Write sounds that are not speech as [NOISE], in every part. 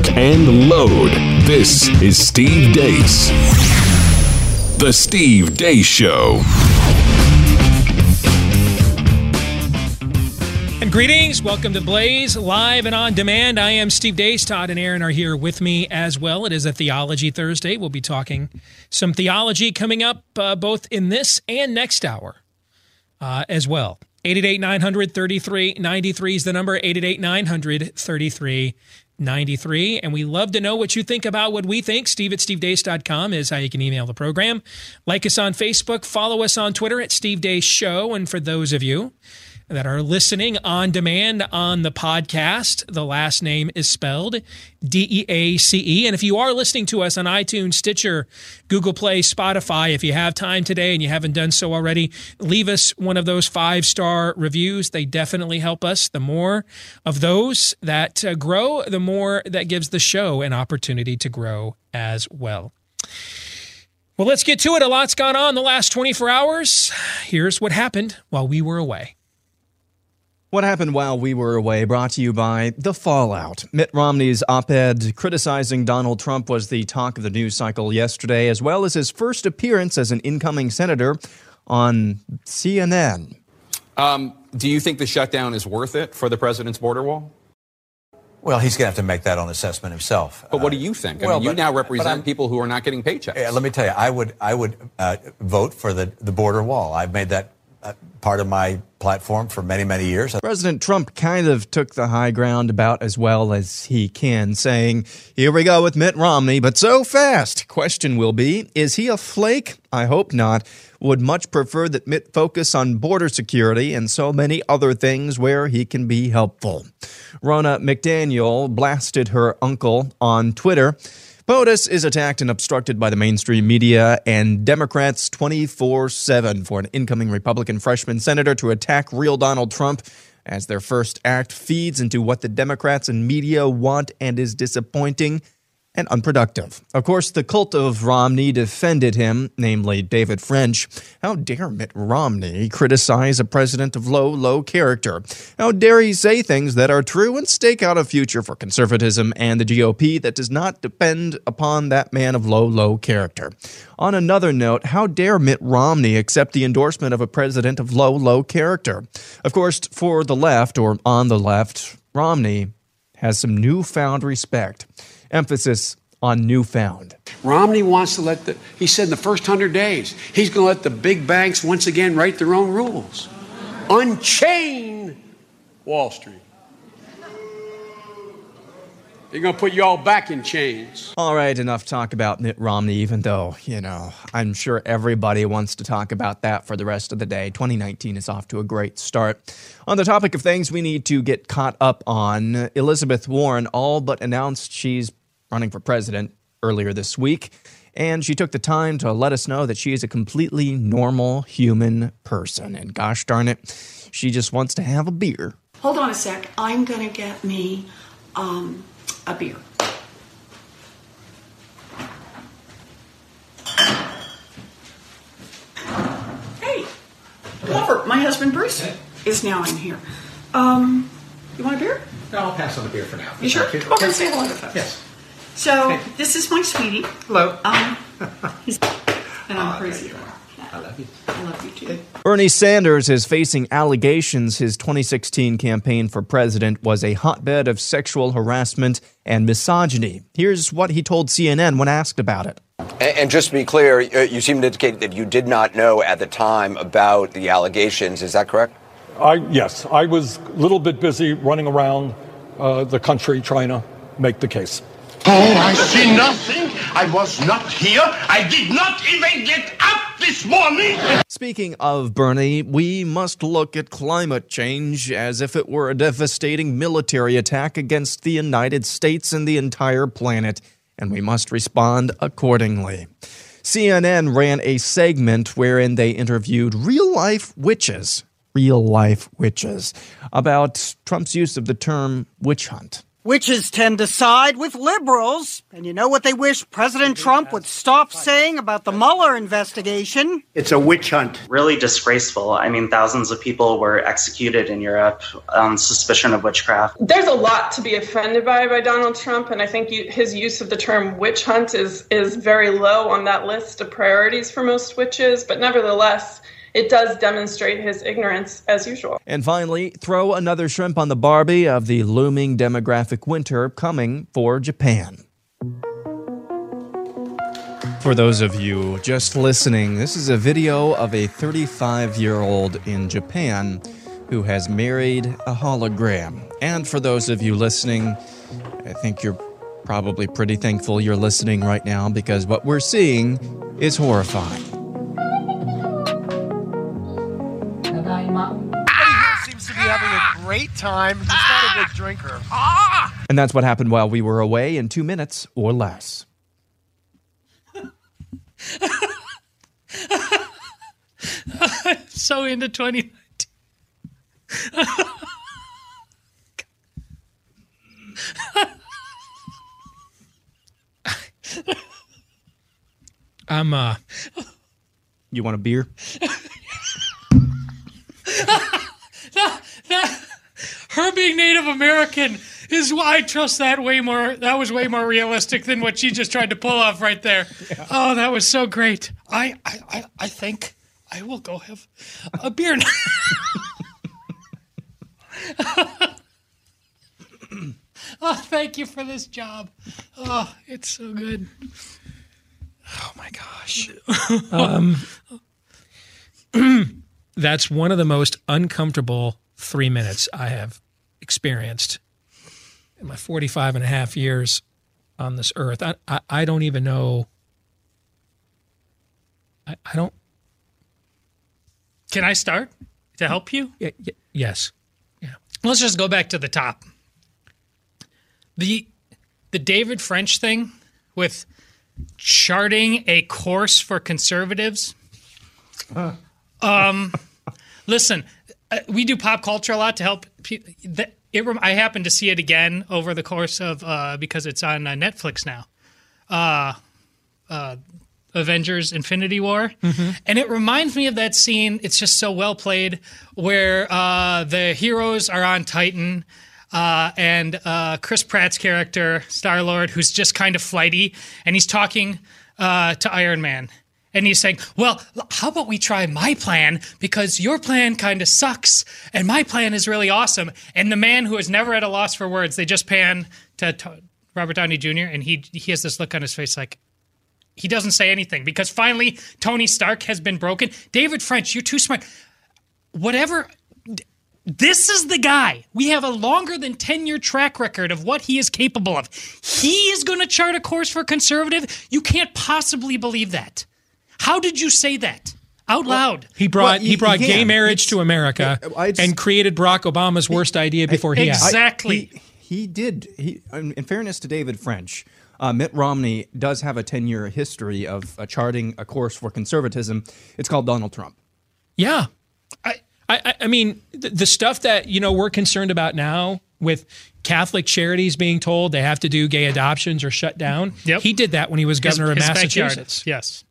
lock, and load. This is Steve Deace. The Steve Deace Show. And greetings. Welcome to Blaze Live and On Demand. I am Steve Deace. Todd and Aaron are here with me as well. It is a Theology Thursday. We'll be talking some theology coming up uh, both in this and next hour uh, as well. 888 900 3393 is the number. 888 900 3393. And we love to know what you think about what we think. Steve at stevedeace.com is how you can email the program. Like us on Facebook. Follow us on Twitter at Steve Deace Show. And for those of you that are listening on demand on the podcast. The last name is spelled D E A C E. And if you are listening to us on iTunes, Stitcher, Google Play, Spotify, if you have time today and you haven't done so already, leave us one of those five star reviews. They definitely help us. The more of those that uh, grow, the more that gives the show an opportunity to grow as well. Well, let's get to it. A lot's gone on the last 24 hours. Here's what happened while we were away. What happened while we were away brought to you by The Fallout. Mitt Romney's op ed criticizing Donald Trump was the talk of the news cycle yesterday, as well as his first appearance as an incoming senator on CNN. Um, do you think the shutdown is worth it for the president's border wall? Well, he's going to have to make that own assessment himself. But what do you think? I well, mean, you but, now represent people who are not getting paychecks. Yeah, let me tell you, I would, I would uh, vote for the, the border wall. I've made that uh, part of my platform for many, many years. President Trump kind of took the high ground about as well as he can, saying, Here we go with Mitt Romney, but so fast. Question will be, is he a flake? I hope not. Would much prefer that Mitt focus on border security and so many other things where he can be helpful. Ronna McDaniel blasted her uncle on Twitter POTUS is attacked and obstructed by the mainstream media and Democrats 24 7 for an incoming Republican freshman senator to attack real Donald Trump as their first act feeds into what the Democrats and media want and is disappointing and unproductive. Of course, the cult of Romney defended him, namely David French. How dare Mitt Romney criticize a president of low, low character? How dare he say things that are true and stake out a future for conservatism and the GOP that does not depend upon that man of low, low character? On another note, how dare Mitt Romney accept the endorsement of a president of low, low character? Of course, for the left or on the left, Romney has some newfound respect emphasis on newfound. Romney wants to let the, he said in the first 100 days, he's going to let the big banks once again write their own rules. Unchain Wall Street. They're going to put you all back in chains. All right, enough talk about Mitt Romney, even though, you know, I'm sure everybody wants to talk about that for the rest of the day. 2019 is off to a great start. On the topic of things we need to get caught up on, Elizabeth Warren all but announced she's running for president earlier this week. And she took the time to let us know that she is a completely normal human person. And gosh darn it, she just wants to have a beer. Hold on a sec. I'm going to get me um, a beer. Hey, Robert, my husband Bruce is now in here. Um, you want a beer? No, I'll pass on the beer for now. You sure? Come over and say hello to folks. Yes. So this is my sweetie. Hello. Um, [LAUGHS] he's, and I'm Oh, crazy. there you. I love you. I love you too. Bernie Sanders is facing allegations his 2016 campaign for president was a hotbed of sexual harassment and misogyny. Here's what he told CNN when asked about it. And, and just to be clear, uh, you seem to indicate that you did not know at the time about the allegations. Is that correct? I, yes, I was a little bit busy running around uh, the country trying to make the case. Oh, I see nothing. I was not here. I did not even get up this morning. Speaking of Bernie, we must look at climate change as if it were a devastating military attack against the United States and the entire planet, and we must respond accordingly. CNN ran a segment wherein they interviewed real life witches, real life witches, about Trump's use of the term witch hunt. Witches tend to side with liberals, and you know what they wish President Trump would stop saying about the Mueller investigation? It's a witch hunt. Really disgraceful. I mean, thousands of people were executed in Europe on suspicion of witchcraft. There's a lot to be offended by by Donald Trump, and I think you, his use of the term witch hunt is is very low on that list of priorities for most witches. But nevertheless, it does demonstrate his ignorance as usual. And finally, throw another shrimp on the Barbie of the looming demographic winter coming for Japan. For those of you just listening, this is a video of a 35 year old in Japan who has married a hologram. And for those of you listening, I think you're probably pretty thankful you're listening right now because what we're seeing is horrifying. Seems to be having a great time. He's not a big drinker. And that's what happened while we were away in two minutes or less. [LAUGHS] so into 2019. [LAUGHS] I'm uh You want a beer? [LAUGHS] being Native American is why I trust that way more. That was way more realistic than what she just tried to pull off right there. Oh, that was so great. I, I, I, I think I will go have a beer now. [LAUGHS] oh, thank you for this job. Oh, it's so good. Oh my gosh. um, [CLEARS THROAT] that's one of the most uncomfortable three minutes I have experienced in my 45 and a half years on this earth. I, I, I don't even know. I, I don't. Can I start to help you? Y- y- yes. Yeah. Let's just go back to the top. The the David French thing with charting a course for conservatives. Um, [LAUGHS] listen, uh, we do pop culture a lot to help people. It, I happened to see it again over the course of uh, because it's on uh, Netflix now. Uh, uh, Avengers Infinity War. Mm-hmm. And it reminds me of that scene. It's just so well played where uh, the heroes are on Titan. Uh, and uh, Chris Pratt's character, Star Lord, who's just kind of flighty, and he's talking uh, to Iron Man. And he's saying, Well, how about we try my plan? Because your plan kind of sucks, and my plan is really awesome. And the man who is never at a loss for words, they just pan to, Robert Downey Jr., and he, he has this look on his face like, he doesn't say anything because finally Tony Stark has been broken. David French, you're too smart. Whatever. This is the guy. We have a longer than 10 year track record of what he is capable of. He is going to chart a course for conservative. You can't possibly believe that. How did you say that? Out loud. He brought Well, he you- brought you gay can. marriage to America I just- and created Barack Obama's worst idea before he asked. Exactly. He, he did. He, in in fairness to David French, uh, Mitt Romney does have a 10 year history of uh, charting a course for conservatism. It's called Donald Trump. Yeah. I, I, I mean, the, the stuff that, you know, we're concerned about now with Catholic charities being told they have to do gay adoptions or shut down. Yep. He did that when he was governor his of backyard. Massachusetts. Yes.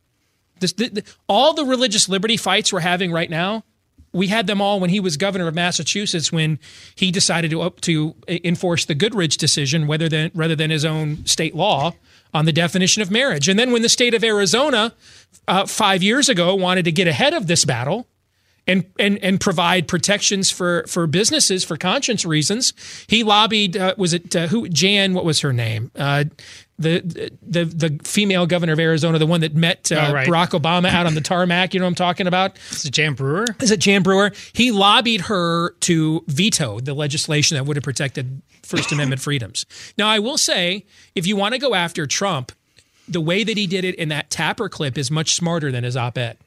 This, the, the- all the religious liberty fights we're having right now, we had them all when he was governor of Massachusetts when he decided to to enforce the Goodridge decision rather than rather than his own state law on the definition of marriage. And then when the state of Arizona uh, five years ago wanted to get ahead of this battle and and and provide protections for for businesses for conscience reasons. He lobbied. Uh, was it uh, who? Jan. What was her name? The the the female governor of Arizona, the one that met uh, Oh, right. Barack Obama out on the tarmac. You know what I'm talking about? Is it Jan Brewer? Is it Jan Brewer? He lobbied her to veto the legislation that would have protected First Amendment freedoms. Now, I will say, if you want to go after Trump, the way that he did it in that Tapper clip is much smarter than his op-ed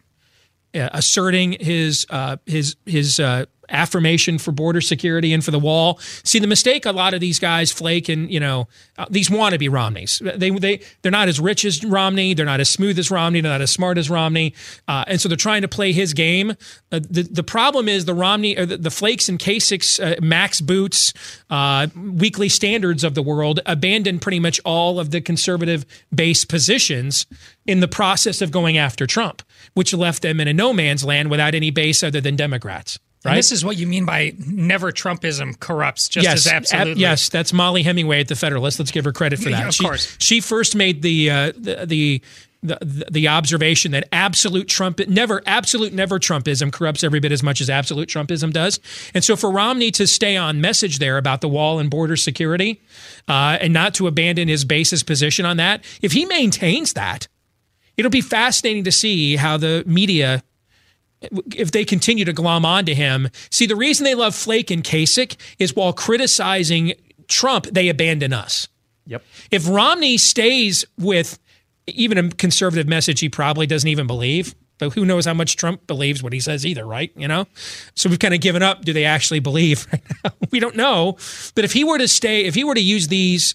asserting his uh, his his uh, affirmation for border security and for the wall. See the mistake a lot of these guys flake and you know uh, these wannabe Romneys. They they they're not as rich as Romney. They're not as smooth as Romney. They're not as smart as Romney. Uh, and so they're trying to play his game. Uh, the the problem is the Romney or the, the Flakes and Kasich's uh, Max Boots uh, weekly standards of the world abandoned pretty much all of the conservative base positions in the process of going after Trump, which left them in a no man's land without any base other than Democrats. And Right? this is what you mean by never Trumpism corrupts just yes, as absolutely. ab- yes, that's Mollie Hemingway at the Federalist. Let's give her credit for that. Yeah, of she, course. she first made the uh, the. the the, the observation that absolute Trump never absolute never Trumpism corrupts every bit as much as absolute Trumpism does, and so for Romney to stay on message there about the wall and border security, uh, and not to abandon his base's position on that, if he maintains that, it'll be fascinating to see how the media if they continue to glom onto him. See, the reason they love Flake and Kasich is while criticizing Trump, they abandon us. Yep. If Romney stays with even a conservative message he probably doesn't even believe, but who knows how much Trump believes what he says either, right? You know? So we've kind of given up. Do they actually believe [LAUGHS] right now? We don't know. But if he were to stay, if he were to use these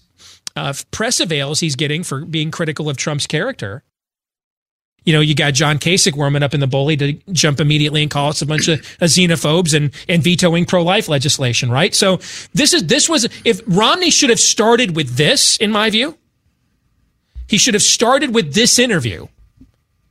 uh, press avails he's getting for being critical of Trump's character, you know, you got John Kasich warming up in the bully to jump immediately and call us a bunch of uh, xenophobes and and vetoing pro life legislation, right? So this is this was if Romney should have started with this, in my view, he should have started with this interview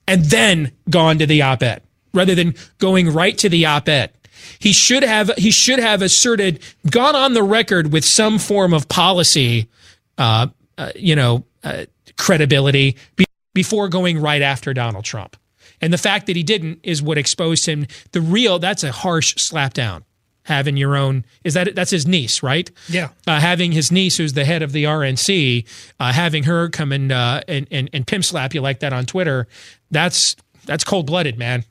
and then gone to the op-ed rather than going right to the op-ed. He should have he should have asserted gone on the record with some form of policy, uh, uh, you know, uh, credibility before going right after Donald Trump. And the fact that he didn't is what exposed him. The real that's a harsh slap down. Having your own is that that's his niece, right? Yeah. uh, having his niece, who's the head of the RNC, uh, having her come and, uh, and and and pimp slap you like that on Twitter, that's that's cold blooded, man.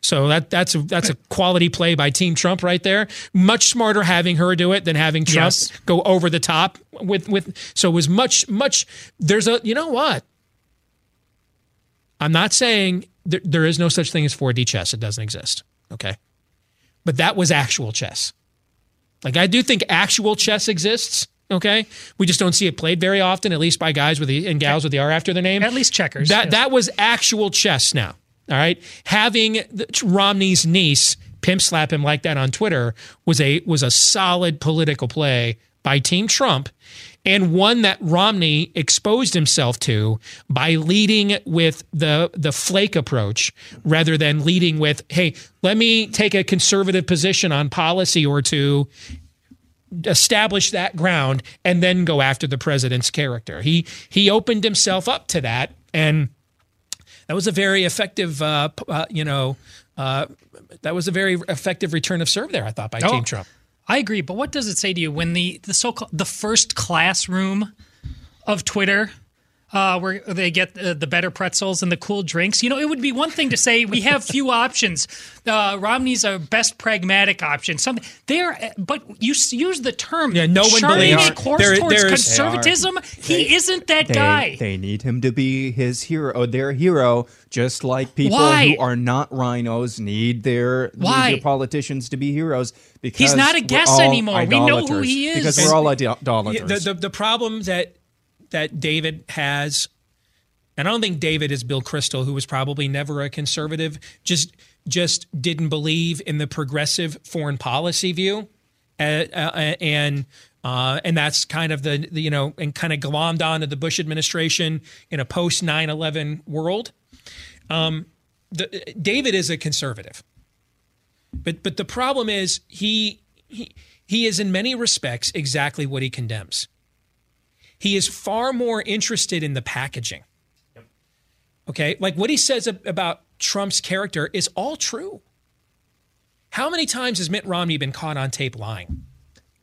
So that that's a, that's a quality play by Team Trump right there. Much smarter having her do it than having Trump Yes. go over the top with with. So it was much much. There's a you know what. I'm not saying there, there is no such thing as 4D chess. It doesn't exist. Okay. But that was actual chess. Like I do think actual chess exists. Okay. We just don't see it played very often, at least by guys with the and gals with the R after their name. At least checkers. That yes. that was actual chess now. All right. Having the, Romney's niece pimp slap him like that on Twitter was a was a solid political play by Team Trump and one that Romney exposed himself to by leading with the the flake approach rather than leading with hey let me take a conservative position on policy or two establish that ground and then go after the president's character. He he opened himself up to that and that was a very effective uh, uh, you know uh, that was a very effective return of serve there i thought by Oh, team trump I agree, but what does it say to you when the the so called the first classroom of Twitter, uh, where they get uh, the better pretzels and the cool drinks? You know, it would be one thing to say we have few [LAUGHS] options. Uh, Romney's a best pragmatic option. Something there, but you s- use the term. Yeah, no one charting believes- a course there- towards there's- conservatism. He isn't that they, guy. They need him to be his hero, their hero, just like people Why? who are not rhinos need their, need Why? their politicians to be heroes. Because he's not a we're guess all anymore. We know who idolaters. he is. Because we're all idolaters. The, the the problem that that David has, and I don't think David is Bill Kristol, who was probably never a conservative, just just didn't believe in the progressive foreign policy view, uh, uh, and. Uh, and that's kind of the, the you know and kind of glommed onto the Bush administration in a post 9/11 world. Um, the, David is a conservative, but but the problem is he he he is in many respects exactly what he condemns. He is far more interested in the packaging. Yep. Okay, like what he says about Trump's character is all true. How many times has Mitt Romney been caught on tape lying,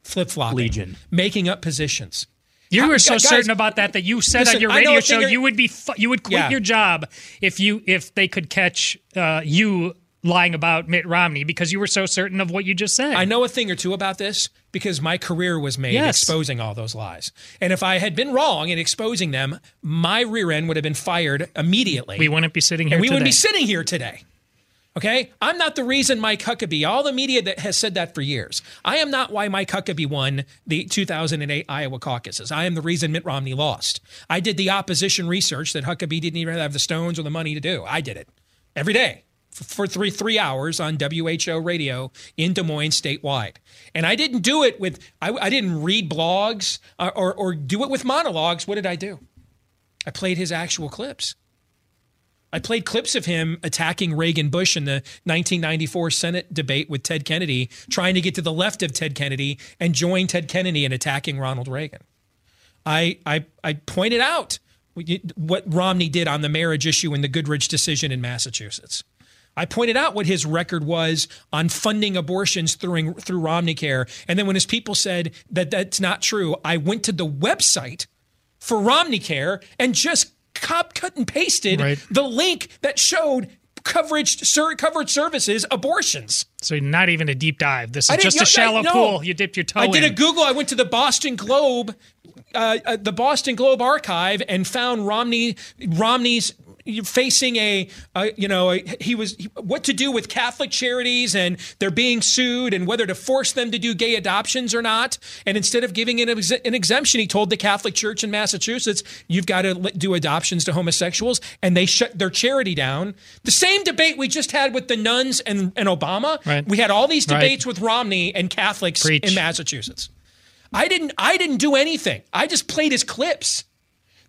flip flopping, Legion. making up positions? You How- were so guys- certain about that that you said Listen, on your radio show you would be fu- you would quit Yeah. your job if you if they could catch uh, you lying about Mitt Romney because you were so certain of what you just said. I know a thing or two about this because my career was made Yes. exposing all those lies. And if I had been wrong in exposing them, my rear end would have been fired immediately. We wouldn't be sitting here and we today. be sitting here today. Okay? I'm not the reason Mike Huckabee, all the media that has said that for years. I am not why Mike Huckabee won the 2008 Iowa caucuses. I am the reason Mitt Romney lost. I did the opposition research that Huckabee didn't even have the stones or the money to do. I did it every day for three three hours on WHO radio in Des Moines statewide. And I didn't do it with I, I didn't read blogs or, or, or do it with monologues. What did I do? I played his actual clips. I played clips of him attacking Reagan Bush in the 1994 Senate debate with Ted Kennedy, trying to get to the left of Ted Kennedy and join Ted Kennedy in attacking Ronald Reagan. I, I, I pointed out what Romney did on the marriage issue in the Goodridge decision in Massachusetts. I pointed out what his record was on funding abortions through, through Romney Care. And then when his people said that that's not true, I went to the website for Romney Care and just cop cut and pasted right. the link that showed coverage covered services abortions. So not even a deep dive. This is just a shallow I, no, pool. You dipped your toe. In. I did in. a Google. I went to the Boston Globe, uh, uh, the Boston Globe archive, and found Romney Romney's facing a, a you know a, he was what to do with Catholic charities and they're being sued and whether to force them to do gay adoptions or not. And instead of giving an, ex- an exemption, he told the Catholic Church in Massachusetts, "You've got to do adoptions to homosexuals," and they shut their charity down. The same debate we just had with the nuns and, and Obama. Right. We had all these debates right. with Romney and Catholics Preach. in Massachusetts. I didn't I didn't do anything. I just played his clips.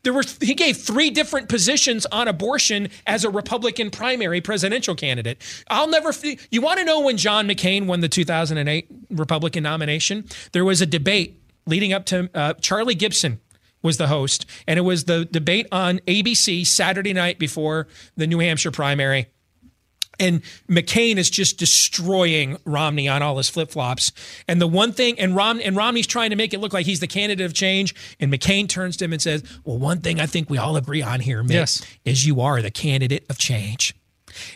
There were he gave three different positions on abortion as a Republican primary presidential candidate. I'll never. You want to know when John McCain won the 2008 Republican nomination? There was a debate leading up to uh, Charlie Gibson was the host, and it was the debate on ABC Saturday night before the New Hampshire primary. And McCain is just destroying Romney on all his flip flops. And the one thing, and Rom and Romney's trying to make it look like he's the candidate of change. And McCain turns to him and says, "Well, one thing I think we all agree on here, Mitt, yes. is you are the candidate of change."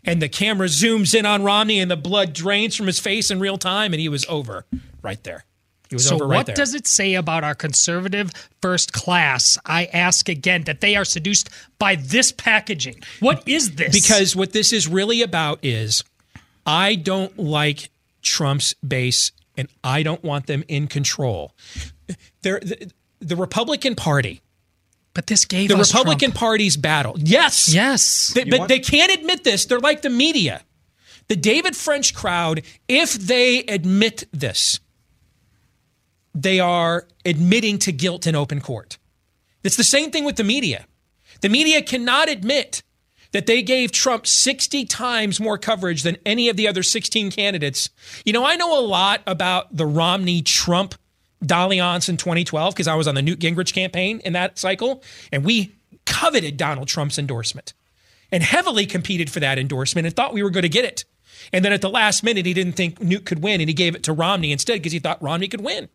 And the camera zooms in on Romney, and the blood drains from his face in real time, and he was over right there so right what there. does it say about our conservative first class? I ask again that they are seduced by this packaging. What is this? Because what this is really about is I don't like Trump's base and I don't want them in control. They're, the, the Republican Party but this gave the us Republican Trump. Party's battle. Yes, yes, they, but want- they can't admit this. They're like the media. The David French crowd, if they admit this, they are admitting to guilt in open court. It's the same thing with the media. The media cannot admit that they gave Trump 60 times more coverage than any of the other 16 candidates. You know, I know a lot about the Romney Trump dalliance in 2012 because I was on the Newt Gingrich campaign in that cycle, and we coveted Donald Trump's endorsement and heavily competed for that endorsement and thought we were going to get it. And then at the last minute, he didn't think Newt could win, and he gave it to Romney instead because he thought Romney could win.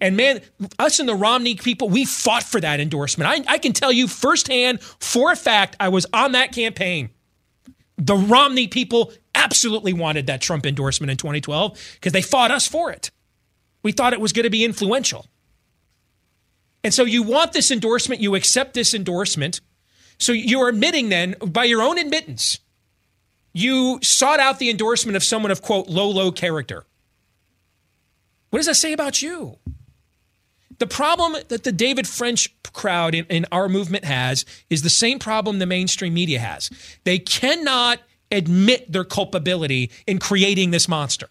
And man, us and the Romney people, we fought for that endorsement. I, I can tell you firsthand, for a fact, I was on that campaign. The Romney people absolutely wanted that Trump endorsement in 2012 because they fought us for it. We thought it was going to be influential. And so you want this endorsement, you accept this endorsement. So you're admitting then, by your own admittance, you sought out the endorsement of someone of, quote, low, low character. What does that say about you? The problem that the David French crowd in, in, our movement has is the same problem the mainstream media has. They cannot admit their culpability in creating this monster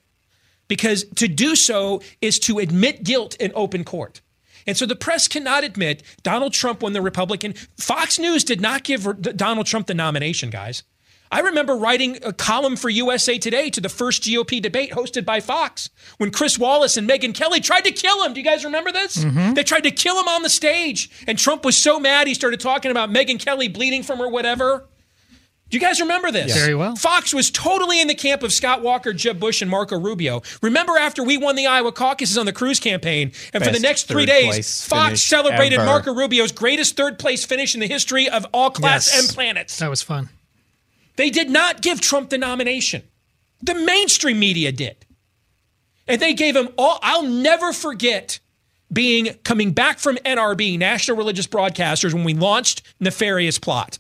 because to do so is to admit guilt in open court. And so the press cannot admit Donald Trump won the Republican. Fox News did not give Donald Trump the nomination, guys. I remember writing a column for USA Today to the first GOP debate hosted by Fox when Chris Wallace and Megyn Kelly tried to kill him. Do you guys remember this? Mm-hmm. They tried to kill him on the stage, and Trump was so mad he started talking about Megyn Kelly bleeding from her whatever. Do you guys remember this? Yes. Very well. Fox was totally in the camp of Scott Walker, Jeb Bush, and Marco Rubio. Remember after we won the Iowa caucuses on the Cruz campaign, and Best for the next three days, Fox celebrated ever. Marco Rubio's greatest third place finish in the history of all class Yes. M planets. That was fun. They did not give Trump the nomination. The mainstream media did. And they gave him all. I'll never forget being coming back from NRB, National Religious Broadcasters, when we launched Nefarious Plot.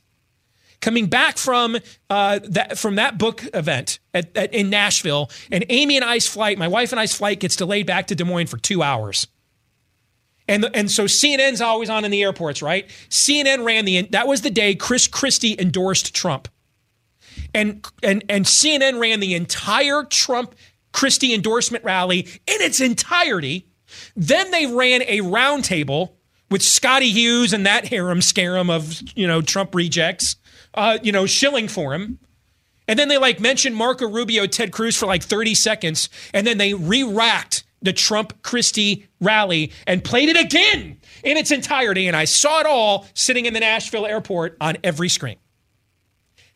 coming back from uh, that from that book event at, at, in Nashville, and Amy and I's flight, my wife and I's flight gets delayed back to Des Moines for two hours. And, and so CNN's always on in the airports, right? CNN ran the that was the day Chris Christie endorsed Trump. And and and CNN ran the entire Trump Christie endorsement rally in its entirety. Then they ran a roundtable with Scottie Hughes and that harem scarum of you know Trump rejects, uh, you know, shilling for him. And then they like mentioned Marco Rubio, Ted Cruz for like 30 seconds, and then they re-racked the Trump Christie rally and played it again in its entirety. And I saw it all sitting in the Nashville airport on every screen.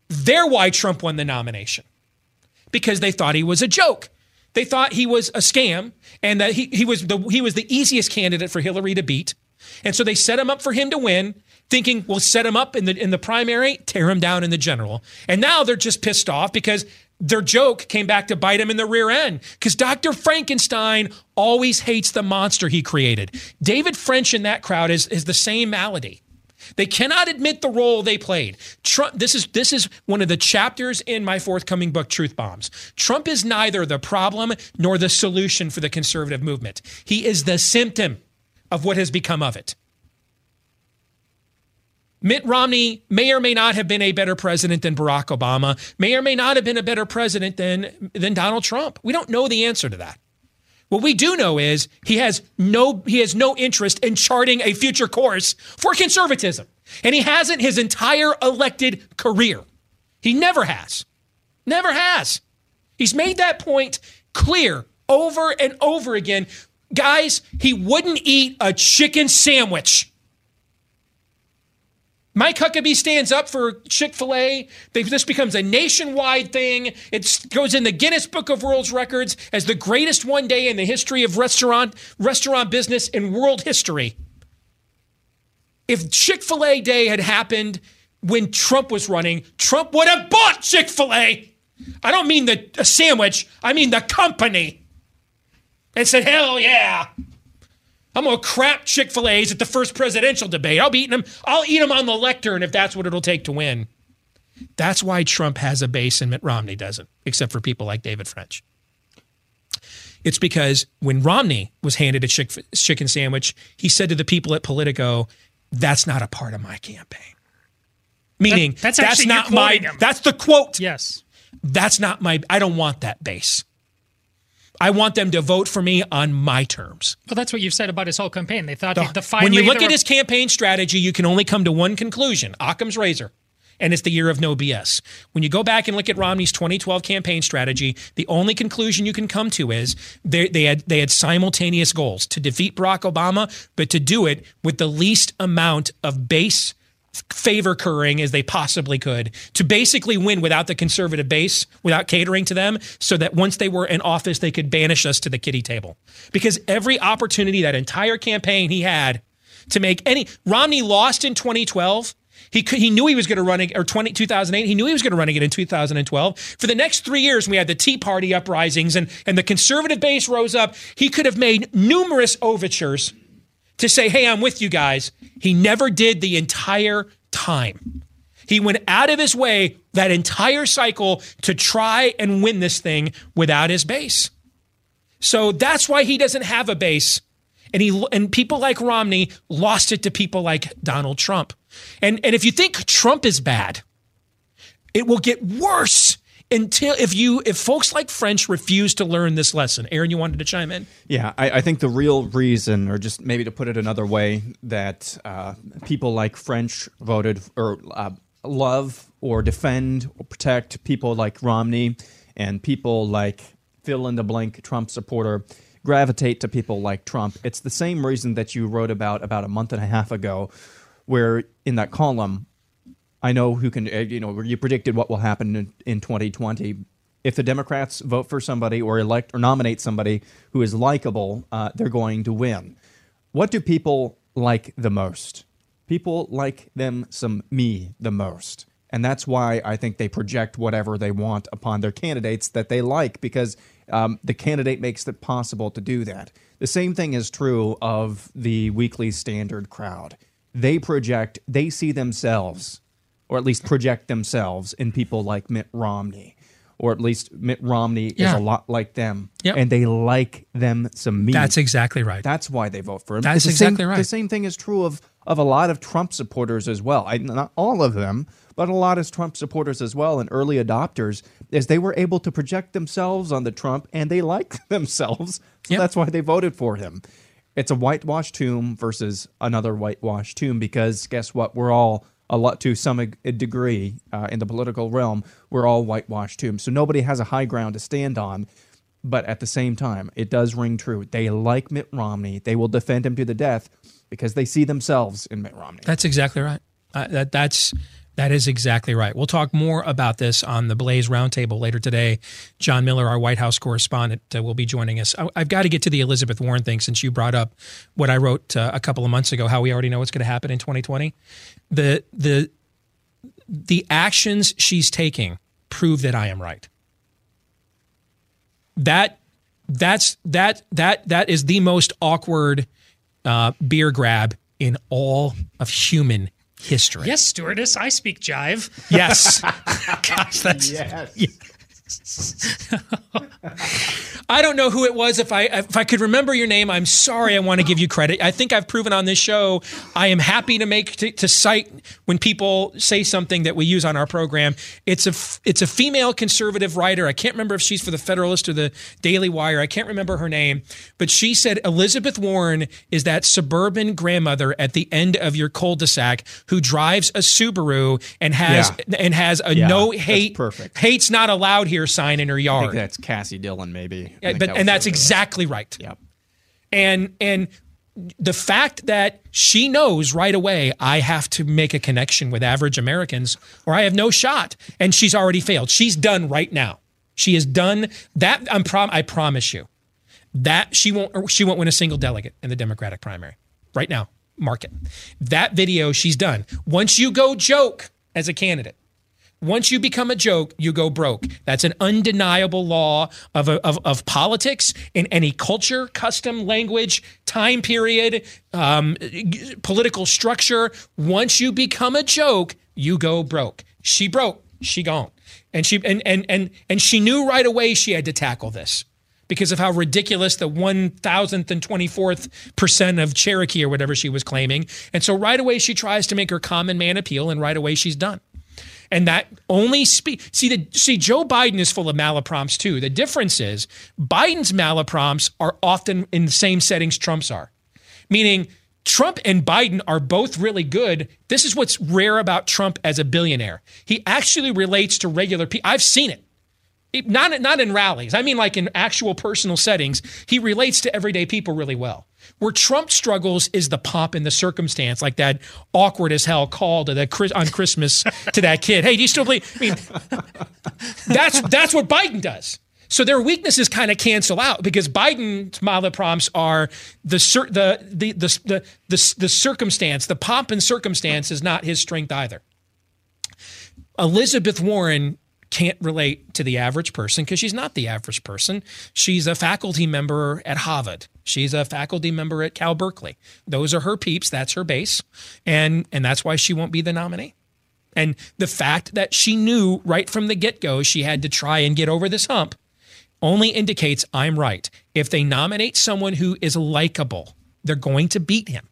They're why Trump won the nomination because they thought he was a joke. They thought he was a scam and that he, he, was the, he was the easiest candidate for Hillary to beat. And so they set him up for him to win, thinking we'll set him up in the in the primary, tear him down in the general. And now they're just pissed off because their joke came back to bite him in the rear end because Dr. Frankenstein always hates the monster he created. David French in that crowd is, is the same malady. They cannot admit the role they played. Trump, this is this is one of the chapters in my forthcoming book, Truth Bombs. Trump is neither the problem nor the solution for the conservative movement. He is the symptom of what has become of it. Mitt Romney may or may not have been a better president than Barack Obama, may or may not have been a better president than, than Donald Trump. We don't know the answer to that. What we do know is he has no he has no interest in charting a future course for conservatism. And he hasn't his entire elected career. He never has. Never has. He's made that point clear over and over again. Guys, he wouldn't eat a chicken sandwich Mike Huckabee stands up for Chick fil A. This becomes a nationwide thing. It goes in the Guinness Book of World Records as the greatest one day in the history of restaurant, restaurant business in world history. If Chick fil A Day had happened when Trump was running, Trump would have bought Chick fil A. I don't mean the sandwich, I mean the company. And said, hell yeah. I'm gonna crap Chick Fil A's at the first presidential debate. I'll be eating them. I'll eat them on the lectern if that's what it'll take to win. That's why Trump has a base and Mitt Romney doesn't, except for people like David French. It's because when Romney was handed a chick, chicken sandwich, he said to the people at Politico, "That's not a part of my campaign." Meaning, that, that's, that's not my. Him. That's the quote. Yes. That's not my. I don't want that base. I want them to vote for me on my terms. Well, that's what you've said about his whole campaign. They thought the, the when you look at his campaign strategy, you can only come to one conclusion: Occam's razor. And it's the year of no BS. When you go back and look at Romney's 2012 campaign strategy, the only conclusion you can come to is they, they had they had simultaneous goals to defeat Barack Obama, but to do it with the least amount of base favor curring as they possibly could to basically win without the conservative base, without catering to them, so that once they were in office, they could banish us to the kitty table. Because every opportunity, that entire campaign he had to make any, Romney lost in 2012. He, he knew he was going to run or 20, 2008, he knew he was going to run it in 2012. For the next three years, we had the Tea Party uprisings and, and the conservative base rose up. He could have made numerous overtures to say, hey, I'm with you guys. He never did the entire time. He went out of his way that entire cycle to try and win this thing without his base. So that's why he doesn't have a base. And he and people like Romney lost it to people like Donald Trump. And and if you think Trump is bad, it will get worse until if you if folks like French refuse to learn this lesson. Aaron, you wanted to chime in? Yeah, I, I think the real reason, or just maybe to put it another way, that uh, people like French voted or uh, love or defend or protect people like Romney and people like fill in the blank Trump supporter gravitate to people like Trump. It's the same reason that you wrote about about a month and a half ago, where in that column I know who can, uh, you know, you predicted what will happen in, in 2020. If the Democrats vote for somebody or elect or nominate somebody who is likable, uh, they're going to win. What do people like the most? People like them some me the most. And that's why I think they project whatever they want upon their candidates that they like because um, the candidate makes it possible to do that. The same thing is true of the Weekly Standard crowd. They project, they see themselves or at least project themselves in people like Mitt Romney. Or at least Mitt Romney is a lot like them, Yep. and they like them some meat. That's exactly right. That's why they vote for him. That's the same- exactly right. The same thing is true of of a lot of Trump supporters as well. I, not all of them, but a lot of Trump supporters as well, and early adopters, is they were able to project themselves on the Trump, and they like [LAUGHS] themselves. So that's why they voted for him. It's a whitewashed tomb versus another whitewashed tomb because guess what? We're all a lot to some degree uh, in the political realm. We're all whitewashed tombs, so nobody has a high ground to stand on. But at the same time, it does ring true. They like Mitt Romney. They will defend him to the death because they see themselves in Mitt Romney. That's exactly right. Uh, that that's that is exactly right. We'll talk more about this on the Blaze Roundtable later today. John Miller, our White House correspondent, uh, will be joining us. I, I've got to get to the Elizabeth Warren thing since you brought up what I wrote uh, a couple of months ago. How we already know what's going to happen in 2020. The the the actions she's taking prove that I am right. That that's that that that is the most awkward uh, beer grab in all of human history. Yes, stewardess, I speak jive. Yes. [LAUGHS] Gosh, that's [LAUGHS] I don't know who it was. If I if I could remember your name, I'm sorry. I want to give you credit. I think I've proven on this show. I am happy to make to, to cite when people say something that we use on our program. It's a it's a female conservative writer. I can't remember if she's for the Federalist or the Daily Wire. I can't remember her name, but she said Elizabeth Warren is that suburban grandmother at the end of your cul-de-sac who drives a Subaru and has and has a Yeah, no hate perfect. hate's not allowed here sign in her I yard. think that's Kassy Dillon, maybe. Yeah, but that and that's exactly right. Yep. And and the fact that she knows right away I have to make a connection with average Americans or I have no shot and she's already failed. She's done right now. She is done that I'm prom I promise you. That she won't she won't win a single delegate in the Democratic primary. Right now. Mark it. That video she's done. Once you go joke as a candidate, once you become a joke, you go broke. That's an undeniable law of, of, of politics in any culture, custom, language, time period, um, political structure. Once you become a joke, you go broke. She broke. She gone. And she and and and and she knew right away she had to tackle this because of how ridiculous the one thousandth and twenty fourth percent of Cherokee or whatever she was claiming. And so right away she tries to make her common man appeal, and right away she's done and that only speak. See, the see Joe Biden is full of malaprompts too. The difference is Biden's malaprompts are often in the same settings Trump's are, meaning Trump and Biden are both really good. This is what's rare about Trump as a billionaire. He actually relates to regular people. I've seen it. Not, not in rallies. I mean, like in actual personal settings, he relates to everyday people really well. Where Trump struggles is the pomp and the circumstance, like that awkward as hell call to that on Christmas to that kid. Hey, do you still believe? I mean, that's that's what Biden does. So their weaknesses kind of cancel out because Biden's malaprompts are the the, the the the the the circumstance. The pomp and circumstance is not his strength either. Elizabeth Warren can't relate to the average person because she's not the average person. She's a faculty member at Harvard. She's a faculty member at Cal Berkeley. Those are her peeps. That's her base, and and that's why she won't be the nominee. And the fact that she knew right from the get go she had to try and get over this hump only indicates I'm right. If they nominate someone who is likable, they're going to beat him.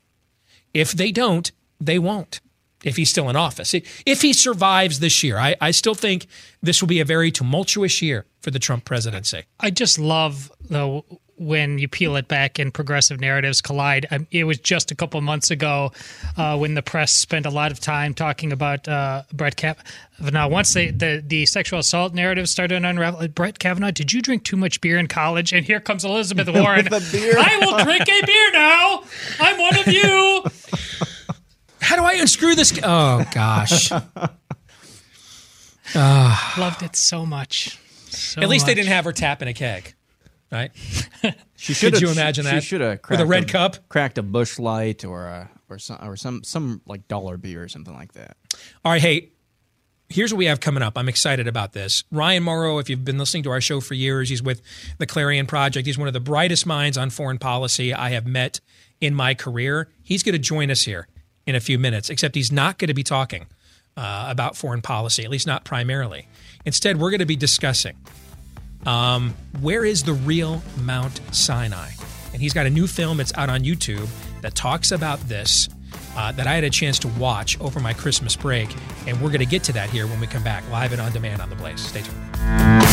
If they don't, they won't. If he's still in office, if he survives this year, I, I still think this will be a very tumultuous year for the Trump presidency. I just love though when you peel it back and progressive narratives collide. It was just a couple months ago uh, when the press spent a lot of time talking about uh, Brett Kavanaugh. Once they, the the sexual assault narrative started to unravel, Brett Kavanaugh, did you drink too much beer in college? And here comes Elizabeth [LAUGHS] Warren. With beer. I will drink a beer now. I'm one of you. [LAUGHS] How do I unscrew this? Oh gosh. [LAUGHS] Ah. Loved it so much. So At least they didn't have her tap in a keg, right? [LAUGHS] She Could should you imagine that? She should have with a red cup. cracked a Busch Light or a or some or some some like dollar beer or something like that. All right, hey, here's what we have coming up. I'm excited about this. Ryan Mauro, if you've been listening to our show for years, he's with the Clarion Project. He's one of the brightest minds on foreign policy I have met in my career. He's going to join us here in a few minutes, except he's not going to be talking uh, about foreign policy, at least not primarily. Instead, we're going to be discussing um, where is the real Mount Sinai? And he's got a new film that's out on YouTube that talks about this. Uh, that I had a chance to watch over my Christmas break, and we're going to get to that here when we come back live and on demand on the Blaze. Stay tuned.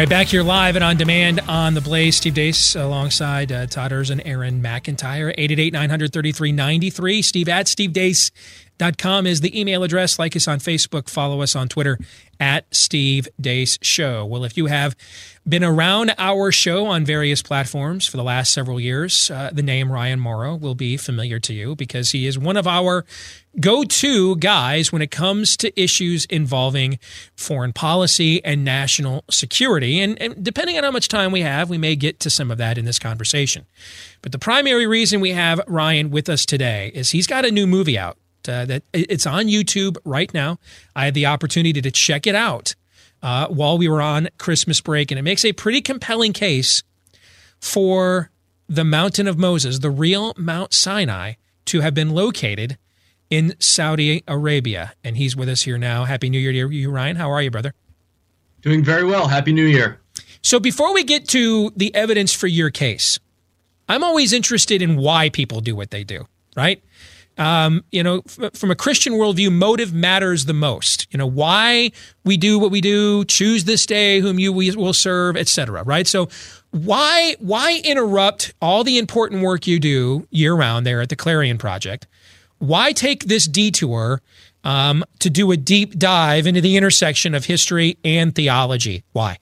Right, back here live and on demand on the Blaze. Steve Deace alongside uh, Todd Ers and Aaron McIntyre. 888 933 93. Steve at stevedeace.com is the email address. Like us on Facebook. Follow us on Twitter at Steve Deace Show. Well, if you have been around our show on various platforms for the last several years, uh, the name Ryan Mauro will be familiar to you because he is one of our go to guys when it comes to issues involving foreign policy and national security. And, and, depending on how much time we have, we may get to some of that in this conversation. But the primary reason we have Ryan with us today is he's got a new movie out. Uh, that it's on YouTube right now. I had the opportunity to check it out uh, while we were on Christmas break, and it makes a pretty compelling case for the Mountain of Moses, the real Mount Sinai, to have been located in Saudi Arabia. And he's with us here now. Happy New Year to you, Ryan. How are you, brother? Doing very well. Happy New Year. So, before we get to the evidence for your case, I'm always interested in why people do what they do, right? Um, you know, f- from a Christian worldview, motive matters the most. You know, why we do what we do, choose this day whom you will serve, etc. Right? So, why why interrupt all the important work you do year round there at the Clarion Project? Why take this detour um, to do a deep dive into the intersection of history and theology? Why?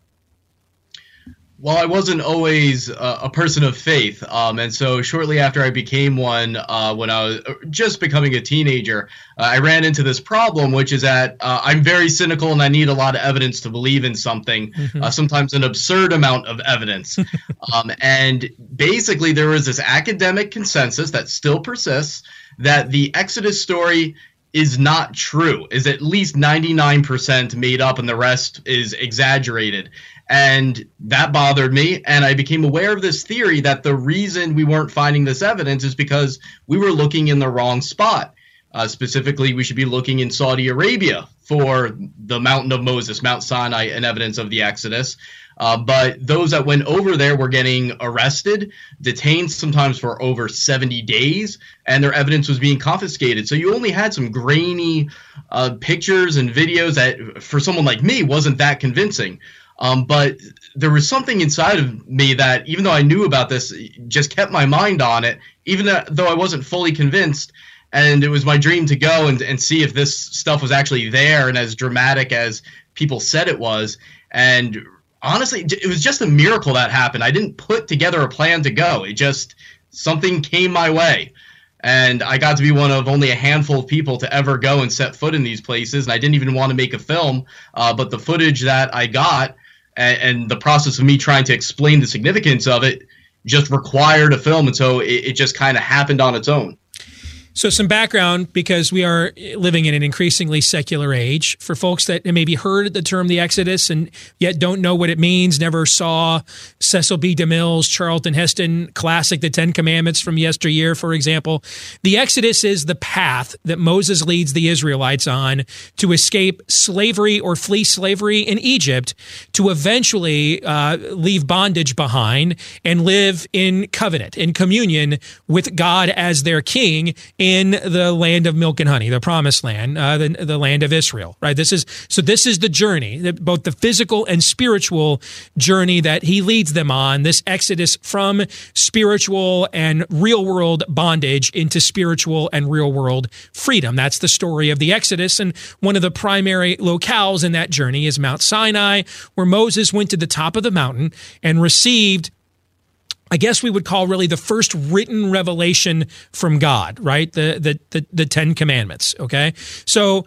Well, I wasn't always uh, a person of faith, um, and so shortly after I became one, uh, when I was just becoming a teenager, uh, I ran into this problem, which is that uh, I'm very cynical and I need a lot of evidence to believe in something. Mm-hmm. Uh, sometimes an absurd amount of evidence, [LAUGHS] um, and basically there was this academic consensus that still persists that the Exodus story is not true, is at least 99% made up, and the rest is exaggerated. And that bothered me. And I became aware of this theory that the reason we weren't finding this evidence is because we were looking in the wrong spot. Uh, specifically, we should be looking in Saudi Arabia for the Mountain of Moses, Mount Sinai, and evidence of the Exodus. Uh, but those that went over there were getting arrested, detained sometimes for over 70 days, and their evidence was being confiscated. So you only had some grainy uh, pictures and videos that, for someone like me, wasn't that convincing. Um, but there was something inside of me that, even though I knew about this, just kept my mind on it, even though I wasn't fully convinced. And it was my dream to go and, and see if this stuff was actually there and as dramatic as people said it was. And honestly, it was just a miracle that happened. I didn't put together a plan to go, it just something came my way. And I got to be one of only a handful of people to ever go and set foot in these places. And I didn't even want to make a film, uh, but the footage that I got and, and, the process of me trying to explain the significance of it just required a film, and so it, it just kind of happened on its own. So, some background because we are living in an increasingly secular age. For folks that maybe heard the term the Exodus and yet don't know what it means, never saw Cecil B. DeMille's Charlton Heston classic, The Ten Commandments from yesteryear, for example. The Exodus is the path that Moses leads the Israelites on to escape slavery or flee slavery in Egypt to eventually uh, leave bondage behind and live in covenant, in communion with God as their king in the land of milk and honey, the promised land, uh, the, the land of Israel, right? This is, so this is the journey, both the physical and spiritual journey that he leads them on, this exodus from spiritual and real world bondage into spiritual and real world freedom. That's the story of the exodus. And one of the primary locales in that journey is Mount Sinai, where Moses went to the top of the mountain and received I guess we would call really the first written revelation from God, right? The the the, the Ten Commandments. Okay, so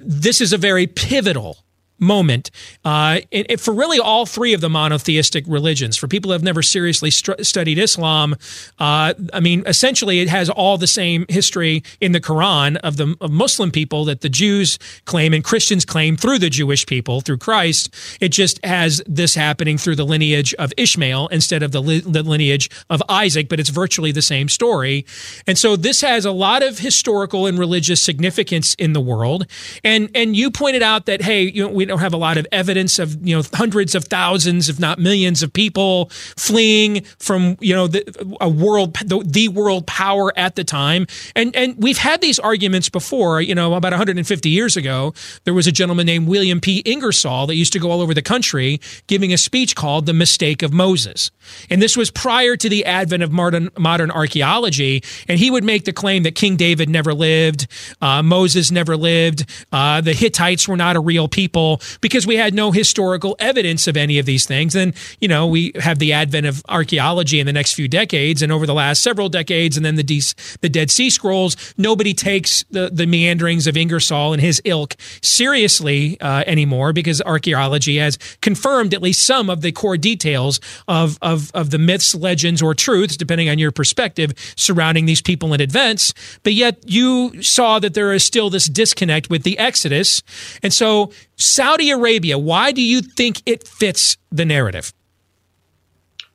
this is a very pivotal moment uh, and- and for really all three of the monotheistic religions. For people who have never seriously studied Islam, uh, I mean, essentially, it has all the same history in the Quran of the of Muslim people that the Jews claim and Christians claim through the Jewish people through Christ. It just has this happening through the lineage of Ishmael instead of the, li- the lineage of Isaac, but it's virtually the same story. And so this has a lot of historical and religious significance in the world. And and you pointed out that hey, you know, we don't have a lot of evidence of you know hundreds of thousands, if not millions, of people fleeing from you know the, a world the, the world power at the time. And and we've had these arguments before. You know, about 150 years ago, there was a gentleman named William P. Ingersoll that used to go all over the country giving a speech called "The Mistake of Moses," and this was prior to the advent of modern modern archaeology. And he would make the claim that King David never lived, uh, Moses never lived, uh, the Hittites were not a real people because we had no historical evidence of any of these things. And you know, we have the advent of archaeology in the next few decades, and over the last several decades, and then the De- the Dead Sea Scrolls. Nobody takes the the meanderings of Ingersoll and his ilk seriously uh, anymore because archaeology has confirmed at least some of the core details of of of the myths, legends, or truths, depending on your perspective, surrounding these people and events. But yet, you saw that there is still this disconnect with the Exodus, and so Saudi Arabia. Why do you think it fits the narrative?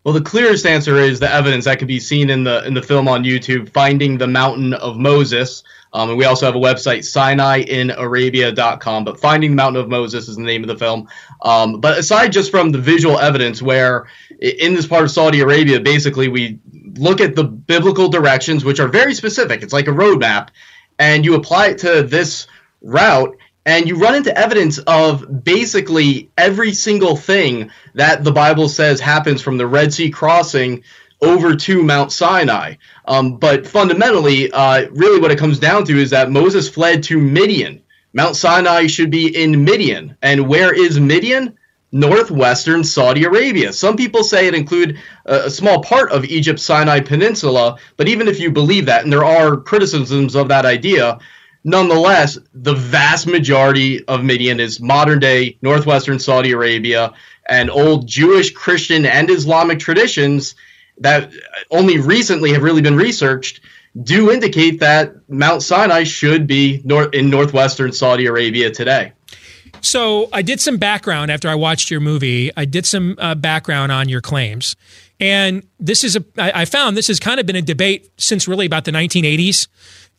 Well, the clearest answer is the evidence that can be seen in the in the film on YouTube, "Finding the Mountain of Moses." Um, and we also have a website, SinaiInArabia.com. But "Finding the Mountain of Moses" is the name of the film. Um, but aside just from the visual evidence, where in this part of Saudi Arabia, basically we look at the biblical directions, which are very specific. It's like a roadmap, and you apply it to this route and you run into evidence of basically every single thing that the Bible says happens from the Red Sea crossing over to Mount Sinai. Um, but fundamentally, uh, really what it comes down to is that Moses fled to Midian. Mount Sinai should be in Midian. And where is Midian? Northwestern Saudi Arabia. Some people say it include a, a small part of Egypt's Sinai Peninsula, but even if you believe that, and there are criticisms of that idea, nonetheless, the vast majority of Midian is modern day northwestern Saudi Arabia and old Jewish, Christian, and Islamic traditions that only recently have really been researched do indicate that Mount Sinai should be nor- in northwestern Saudi Arabia today. So I did some background after I watched your movie. I did some uh, background on your claims, and this is a. I, I found this has kind of been a debate since really about the 1980s.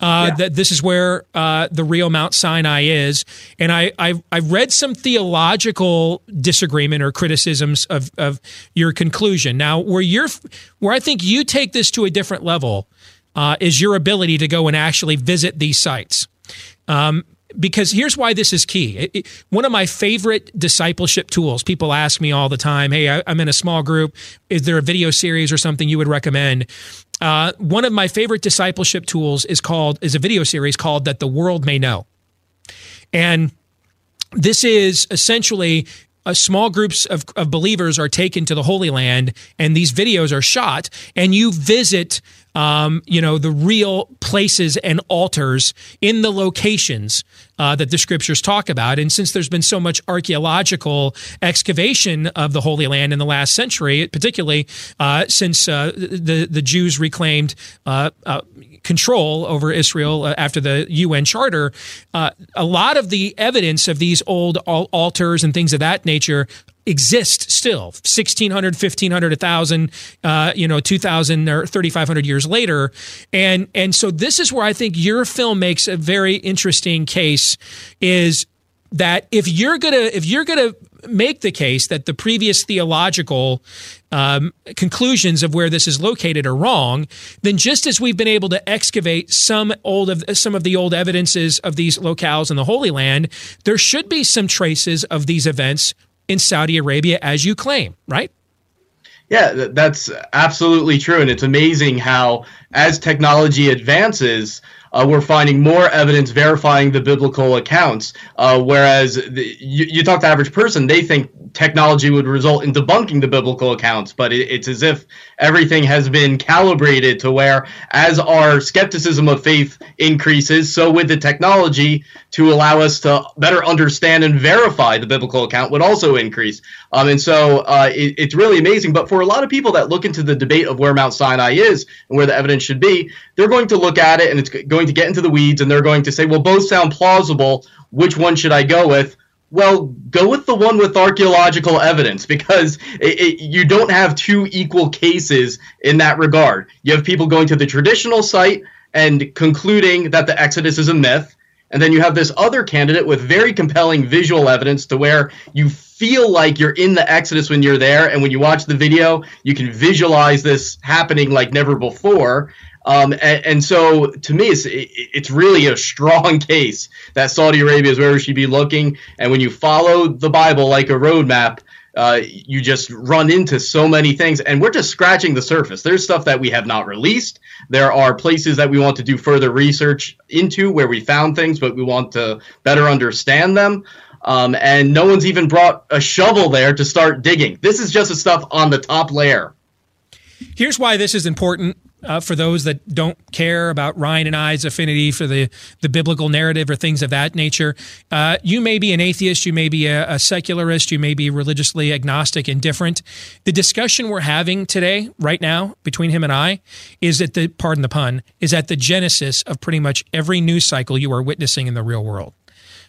Uh, That this is where uh, the real Mount Sinai is, and I I I read some theological disagreement or criticisms of of your conclusion. Now, where you're where I think you take this to a different level uh, is your ability to go and actually visit these sites. Um, because here's why this is key. It- it- one of my favorite discipleship tools. People ask me all the time, "Hey, I, I'm in a small group. Is there a video series or something you would recommend?" Uh, one of my favorite discipleship tools is called is a video series called "That the World May Know," and this is essentially uh, small groups of, of believers are taken to the Holy Land, and these videos are shot, and you visit, um, you know, the real places and altars in the locations uh, that the scriptures talk about. And since there's been so much archaeological excavation of the Holy Land in the last century, particularly uh, since uh, the the Jews reclaimed. Control over Israel uh, after the UN Charter, uh, a lot of the evidence of these old al- altars and things of that nature exist still. 1600 1500 1000 uh, you know 2000 or 3500 years later. And and so this is where i think your film makes a very interesting case is that if you're gonna if you're gonna make the case that the previous theological um, conclusions of where this is located are wrong, then just as we've been able to excavate some old of some of the old evidences of these locales in the Holy Land, there should be some traces of these events in Saudi Arabia, as you claim, right? Yeah, that's absolutely true. And it's amazing how, as technology advances, uh, we're finding more evidence verifying the biblical accounts. Uh, whereas the, you, you talk to average person, they think technology would result in debunking the biblical accounts, but it, it's as if everything has been calibrated to where, as our skepticism of faith increases, so with the technology to allow us to better understand and verify the biblical account would also increase. Um, and so uh, it, it's really amazing. But for a lot of people that look into the debate of where Mount Sinai is and where the evidence should be, they're going to look at it and it's going to get into the weeds and they're going to say, well, both sound plausible. Which one should I go with? Well, go with the one with archaeological evidence because it, it, you don't have two equal cases in that regard. You have people going to the traditional site and concluding that the Exodus is a myth. And then you have this other candidate with very compelling visual evidence to where you feel like you're in the Exodus when you're there. And when you watch the video, you can visualize this happening like never before. Um, and, and, so to me, it's, it, it's really a strong [LAUGHS] case that Saudi Arabia is where we should be looking. And when you follow the Bible like a roadmap, uh, you just run into so many things. And we're just scratching the surface. There's stuff that we have not released. There are places that we want to do further research into where we found things, but we want to better understand them. Um, and no one's even brought a shovel there to start digging. This is just the stuff on the top layer. Here's why this is important uh, for those that don't care about Ryan and I's affinity for the, the biblical narrative or things of that nature. Uh, you may be an atheist, you may be a, a, secularist, you may be religiously agnostic, indifferent. The discussion we're having today, right now, between him and I, is at the, pardon the pun, is at the genesis of pretty much every news cycle you are witnessing in the real world.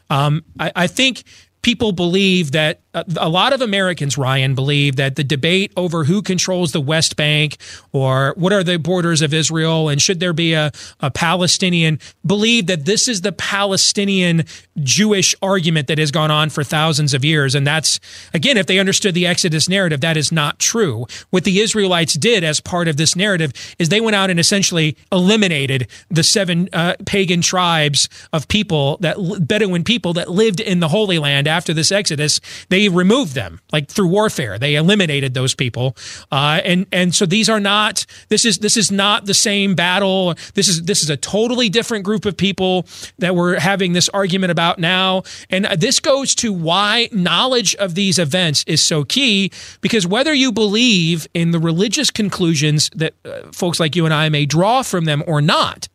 Um, I, I think people believe that uh, a lot of Americans, Ryan, believe that the debate over who controls the West Bank or what are the borders of Israel and should there be a, a Palestinian, believe that this is the Palestinian Jewish argument that has gone on for thousands of years. And that's, again, if they understood the Exodus narrative, that is not true. What the Israelites did as part of this narrative is they went out and essentially eliminated the seven uh, pagan tribes of people, that Bedouin people that lived in the Holy Land after this Exodus. They removed them like through warfare. They eliminated those people, uh, and and so these are not. This is this is not the same battle. This is this is a totally different group of people that we're having this argument about now. And this goes to why knowledge of these events is so key because whether you believe in the religious conclusions that uh, folks like you and I may draw from them or not,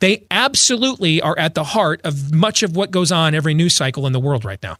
they absolutely are at the heart of much of what goes on every news cycle in the world right now.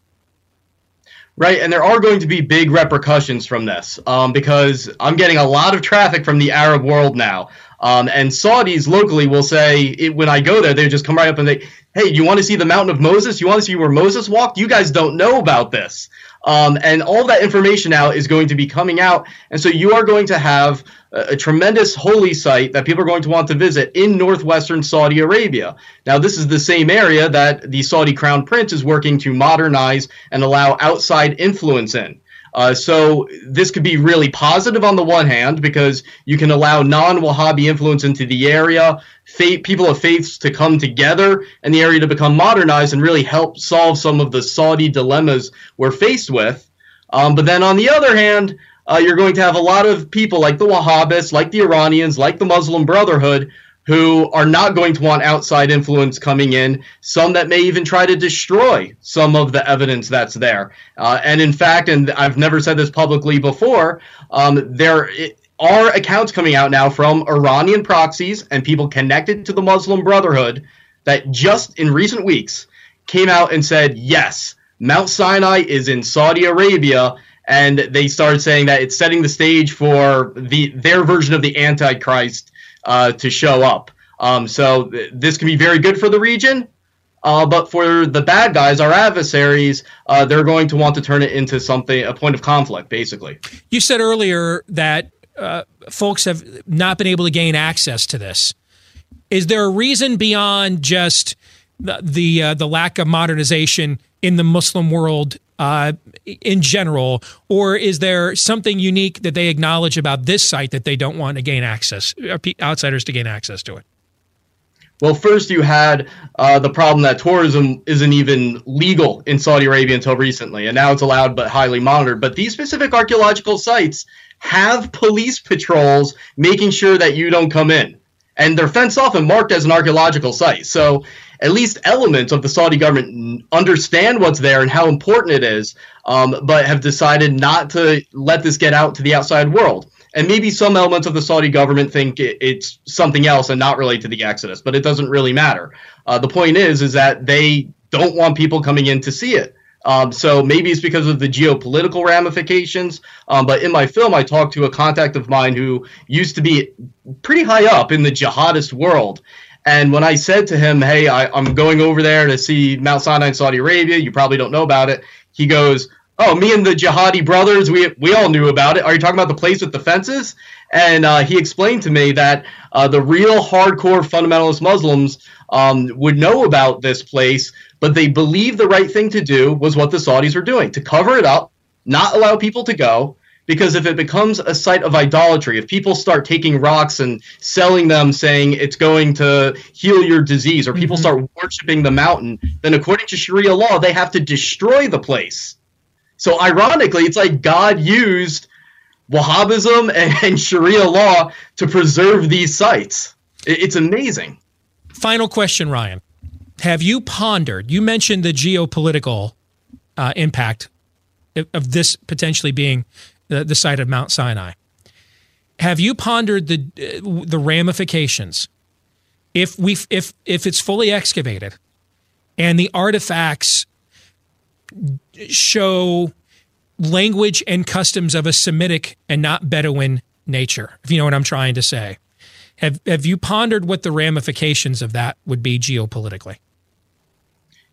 Right, and there are going to be big repercussions from this um, because I'm getting a lot of traffic from the Arab world now. Um, and Saudis locally will say, it, when I go there, they just come right up and they, hey, you want to see the mountain of Moses? You want to see where Moses walked? You guys don't know about this. Um, and all that information now is going to be coming out. And so you are going to have a, a, tremendous holy site that people are going to want to visit in northwestern Saudi Arabia. Now, this is the same area that the Saudi crown prince is working to modernize and allow outside influence in. Uh, so this could be really positive on the one hand because you can allow non-Wahhabi influence into the area, faith, people of faiths to come together, and the area to become modernized and really help solve some of the Saudi dilemmas we're faced with. Um, but then on the other hand, uh, you're going to have a lot of people like the Wahhabists, like the Iranians, like the Muslim Brotherhood who are not going to want outside influence coming in, some that may even try to destroy some of the evidence that's there. Uh, and in fact, and I've never said this publicly before, um, there are accounts coming out now from Iranian proxies and people connected to the Muslim Brotherhood that just in recent weeks came out and said, yes, Mount Sinai is in Saudi Arabia. And they started saying that it's setting the stage for the their version of the Antichrist uh, to show up. Um, so th- this can be very good for the region, uh, but for the bad guys, our adversaries, uh, they're going to want to turn it into something, a point of conflict, basically. You said earlier that uh, folks have not been able to gain access to this. Is there a reason beyond just the the, uh, the lack of modernization in the Muslim world uh, in general, or is there something unique that they acknowledge about this site that they don't want to gain access, uh, outsiders to gain access to it? Well, first you had uh, the problem that tourism isn't even legal in Saudi Arabia until recently, and now it's allowed but highly monitored. But these specific archaeological sites have police patrols making sure that you don't come in, and they're fenced off and marked as an archaeological site. So at least elements of the Saudi government understand what's there and how important it is, um, but have decided not to let this get out to the outside world. And maybe some elements of the Saudi government think it, it's something else and not related to the Exodus, but it doesn't really matter. Uh, the point is, is that they don't want people coming in to see it. Um, so maybe it's because of the geopolitical ramifications. Um, but in my film, I talked to a contact of mine who used to be pretty high up in the jihadist world. And when I said to him, Hey, I, am going over there to see Mount Sinai in Saudi Arabia, you probably don't know about it. He goes, Oh, me and the jihadi brothers, we, we all knew about it. Are you talking about the place with the fences? And uh, he explained to me that uh, the real hardcore fundamentalist Muslims um, would know about this place, but they believe the right thing to do was what the Saudis were doing to cover it up, not allow people to go. Because if it becomes a site of idolatry, if people start taking rocks and selling them, saying it's going to heal your disease, or people mm-hmm. start worshiping the mountain, then according to Sharia law, they have to destroy the place. So ironically, it's like God used Wahhabism and, and Sharia law to preserve these sites. It, it's amazing. Final question, Ryan. Have you pondered? You mentioned the geopolitical uh, impact of this potentially being the, the site of Mount Sinai. Have you pondered the uh, the ramifications if we if if it's fully excavated and the artifacts show language and customs of a Semitic and not Bedouin nature, if you know what I'm trying to say. Have have you pondered what the ramifications of that would be geopolitically?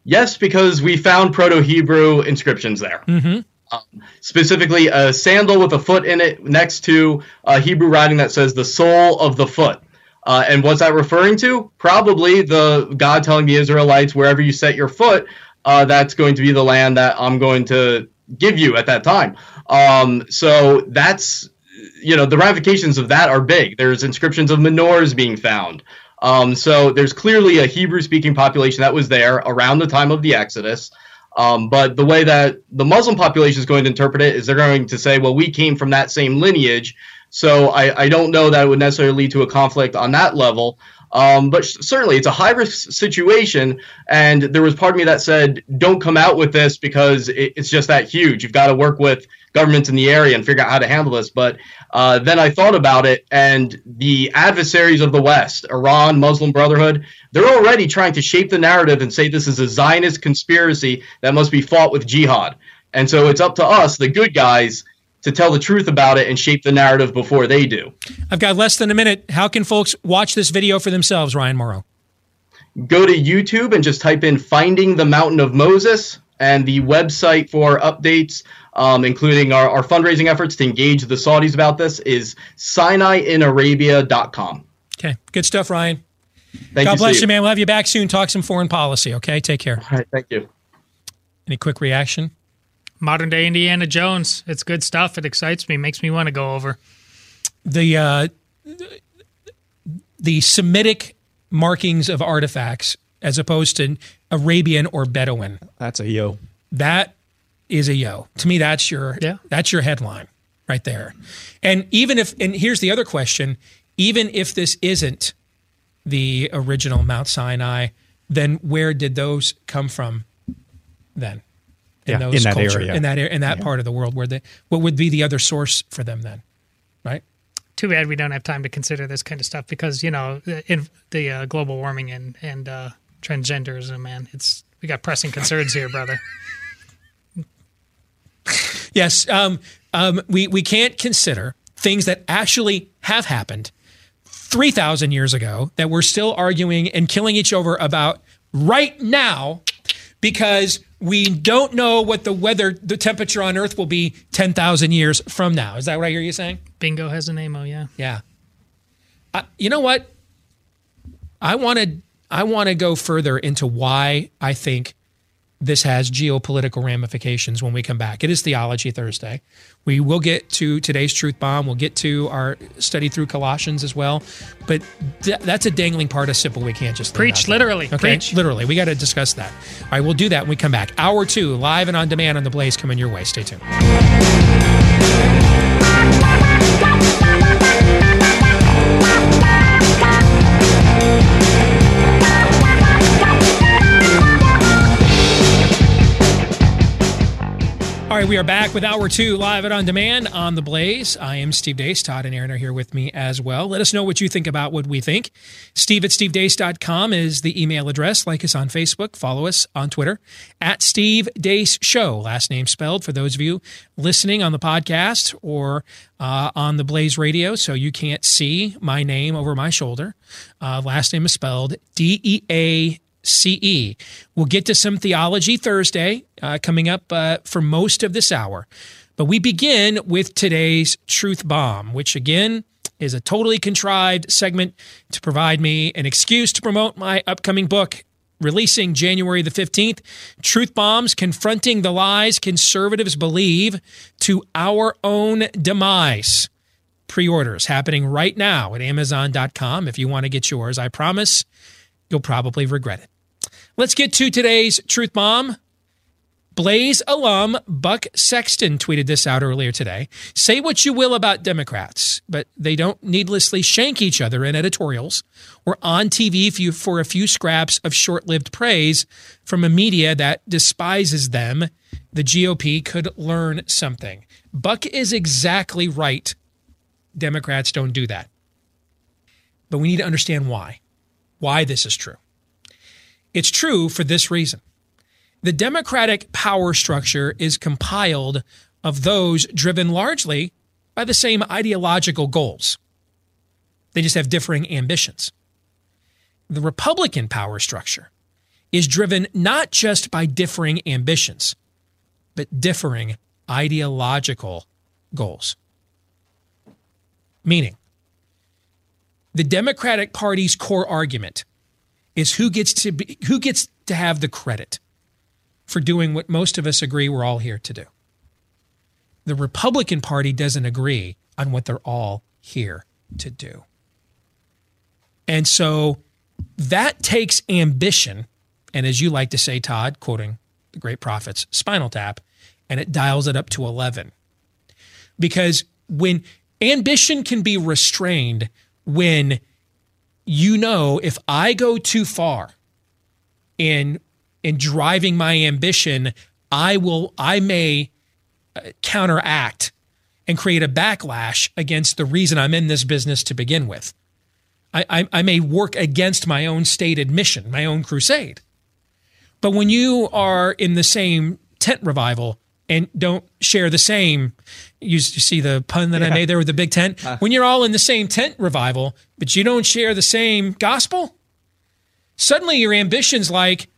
Yes, because we found Proto Hebrew inscriptions there. Mm-hmm. Um, specifically, a sandal with a foot in it next to a Hebrew writing that says the sole of the foot. Uh, and what's that referring to? Probably the God telling the Israelites, wherever you set your foot, uh, that's going to be the land that I'm going to give you at that time. Um, so that's you know the ramifications of that are big. There's inscriptions of menorahs being found. Um, so there's clearly a Hebrew speaking population that was there around the time of the Exodus. Um, but the way that the Muslim population is going to interpret it is they're going to say, well, we came from that same lineage. So I, I don't know that it would necessarily lead to a conflict on that level. Um, but certainly, it's a high risk situation. And there was part of me that said, don't come out with this because it, it's just that huge. You've got to work with governments in the area and figure out how to handle this. But uh, then I thought about it, and the adversaries of the West, Iran, Muslim Brotherhood, they're already trying to shape the narrative and say this is a Zionist conspiracy that must be fought with jihad. And so it's up to us, the good guys, to tell the truth about it and shape the narrative before they do. I've got less than a minute. How can folks watch this video for themselves, Ryan Mauro? Go to YouTube and just type in Finding the Mountain of Moses and the website for updates, um, including our, our fundraising efforts to engage the Saudis about this, is SinaiInArabia.com. Okay, good stuff, Ryan. Thank God you, bless Steve. you, man. We'll have you back soon. Talk some foreign policy. Okay, take care. All right, thank you. Any quick reaction? Modern day Indiana Jones. It's good stuff. It excites me. Makes me want to go over. The uh, the Semitic markings of artifacts as opposed to Arabian or Bedouin. That's a yo. That is a yo. To me, that's your yeah. that's your headline right there. And even if and here's the other question, even if this isn't the original Mount Sinai, then where did those come from then? in, yeah, in that culture, area, in that in that yeah. part of the world, where the what would be the other source for them then, right? Too bad we don't have time to consider this kind of stuff because you know in the uh, global warming and and uh, transgenderism, man, it's we got pressing concerns here, brother. Yes, um, um, we we can't consider things that actually have happened three thousand years ago that we're still arguing and killing each other about right now because we don't know what the weather, the temperature on Earth will be 10,000 years from now. Is that what I hear you saying? Bingo has a name, oh, yeah. Yeah. Uh, you know what? I want to I want to go further into why I think this has geopolitical ramifications when we come back. It is Theology Thursday. We will get to today's truth bomb. We'll get to our study through Colossians as well. But th- that's a dangling participle we can't just preach literally. Okay, preach. literally. We got to discuss that. All right, we'll do that when we come back. Hour two, live and on demand on the Blaze, coming your way. Stay tuned. All right, we are back with hour two live and on demand on The Blaze. I am Steve Deace. Todd and Aaron are here with me as well. Let us know what you think about what we think. Steve at stevedeace.com is the email address. Like us on Facebook. Follow us on Twitter at Steve Deace Show. Last name spelled for those of you listening on the podcast or uh, on the Blaze Radio, so you can't see my name over my shoulder. Uh, last name is spelled D E A CE. We'll get to some theology Thursday uh, coming up uh, for most of this hour. But we begin with today's Truth Bomb, which again is a totally contrived segment to provide me an excuse to promote my upcoming book. Releasing January the 15th, Truth Bombs Confronting the Lies Conservatives Believe to Our Own Demise. Pre orders happening right now at Amazon.com. If you want to get yours, I promise you'll probably regret it. Let's get to today's Truth Bomb. Blaze alum Buck Sexton tweeted this out earlier today. Say what you will about Democrats, but they don't needlessly shank each other in editorials or on TV for a few scraps of short lived praise from a media that despises them. The GOP could learn something. Buck is exactly right. Democrats don't do that. But we need to understand why. Why this is true. It's true for this reason. The Democratic power structure is compiled of those driven largely by the same ideological goals. They just have differing ambitions. The Republican power structure is driven not just by differing ambitions, but differing ideological goals. Meaning, the Democratic Party's core argument is who gets to be, who gets to have the credit for doing what most of us agree we're all here to do. The Republican Party doesn't agree on what they're all here to do. And so that takes ambition, and as you like to say, Todd, quoting the great prophets, spinal tap, and it dials it up to 11. Because when ambition can be restrained when you know if I go too far in in driving my ambition, I will I may uh, counteract and create a backlash against the reason I'm in this business to begin with. I, I, I may work against my own stated mission, my own crusade. But when you are in the same tent revival and don't share the same. You, see the pun that yeah. I made there with the big tent? Uh, when you're all in the same tent revival, but you don't share the same gospel, suddenly your ambition's like,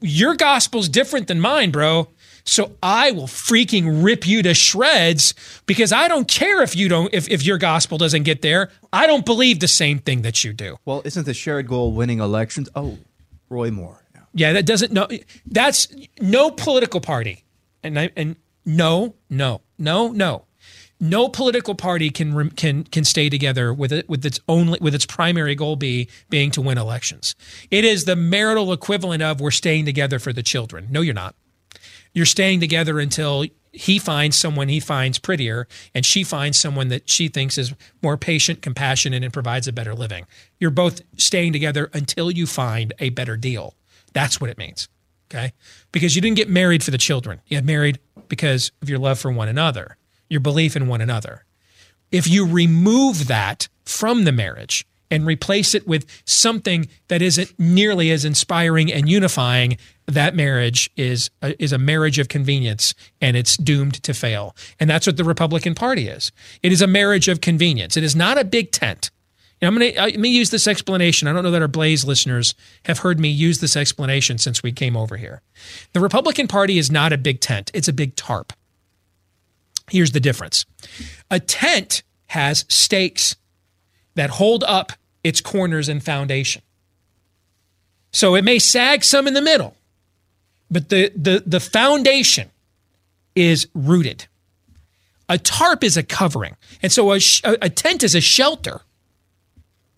your gospel's different than mine, bro. So I will freaking rip you to shreds because I don't care if you don't if, if your gospel doesn't get there. I don't believe the same thing that you do. Well, isn't the shared goal winning elections? Oh, Roy Moore. Yeah, yeah that doesn't no that's no political party and I, and no, no, no, no. No political party can can can stay together with it with its only with its primary goal be being to win elections. It is the marital equivalent of we're staying together for the children. No, you're not. You're staying together until he finds someone he finds prettier and she finds someone that she thinks is more patient, compassionate, and provides a better living. You're both staying together until you find a better deal. That's what it means. Okay. Because you didn't get married for the children. You got married because of your love for one another, your belief in one another. If you remove that from the marriage and replace it with something that isn't nearly as inspiring and unifying, that marriage is a, is a marriage of convenience and it's doomed to fail. And that's what the Republican Party is. It is a marriage of convenience. It is not a big tent. I'm going to uh, let me use this explanation. I don't know that our Blaze listeners have heard me use this explanation since we came over here. The Republican Party is not a big tent, it's a big tarp. Here's the difference a tent has stakes that hold up its corners and foundation. So it may sag some in the middle, but the, the, the foundation is rooted. A tarp is a covering. And so a, a tent is a shelter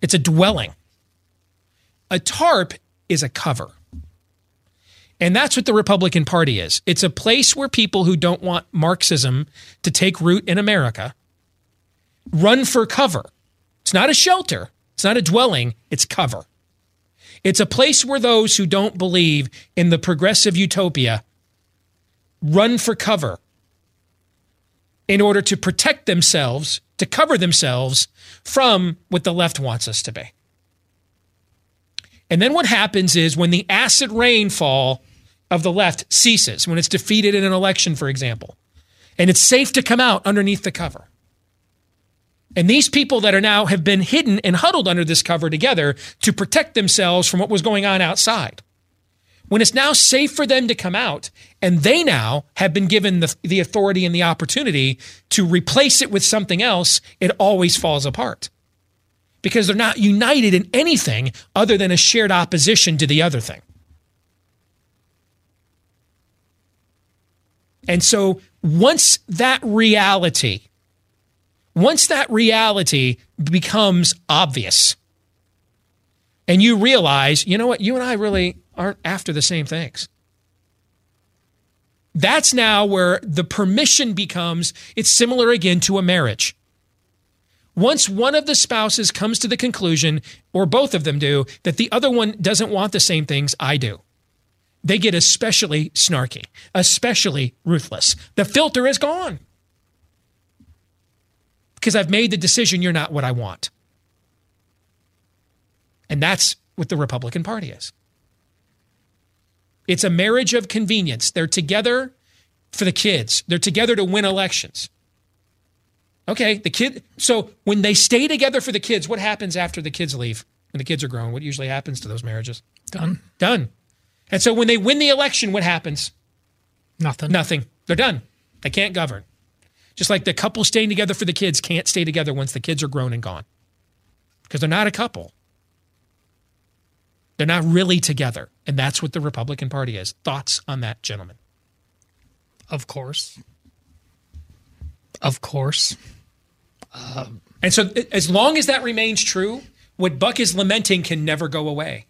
it's a dwelling. A tarp is a cover. And that's what the Republican Party is. It's a place where people who don't want Marxism to take root in America run for cover. It's not a shelter, it's not a dwelling, it's cover. It's a place where those who don't believe in the progressive utopia run for cover in order to protect themselves, to cover themselves from what the left wants us to be. And then what happens is when the acid rainfall of the left ceases, when it's defeated in an election, for example, and it's safe to come out underneath the cover. And these people that are now have been hidden and huddled under this cover together to protect themselves from what was going on outside. When it's now safe for them to come out, and they now have been given the, the authority and the opportunity to replace it with something else, it always falls apart. Because they're not united in anything other than a shared opposition to the other thing. And so once that reality, once that reality becomes obvious, and you realize, you know what, you and I really aren't after the same things. That's now where the permission becomes, it's similar again to a marriage. Once one of the spouses comes to the conclusion, or both of them do, that the other one doesn't want the same things I do, they get especially snarky, especially ruthless. The filter is gone because I've made the decision you're not what I want. And that's what the Republican Party is. It's a marriage of convenience. They're together for the kids, they're together to win elections. Okay, the kid. So when they stay together for the kids, what happens after the kids leave? When the kids are grown, what usually happens to those marriages? Done. Done. And so when they win the election, what happens? Nothing. Nothing. They're done. They can't govern. Just like the couple staying together for the kids can't stay together once the kids are grown and gone. Because they're not a couple. They're not really together. And that's what the Republican Party is. Thoughts on that, gentlemen? Of course. Of course. Um, and so, as long as that remains true, what Buck is lamenting can never go away.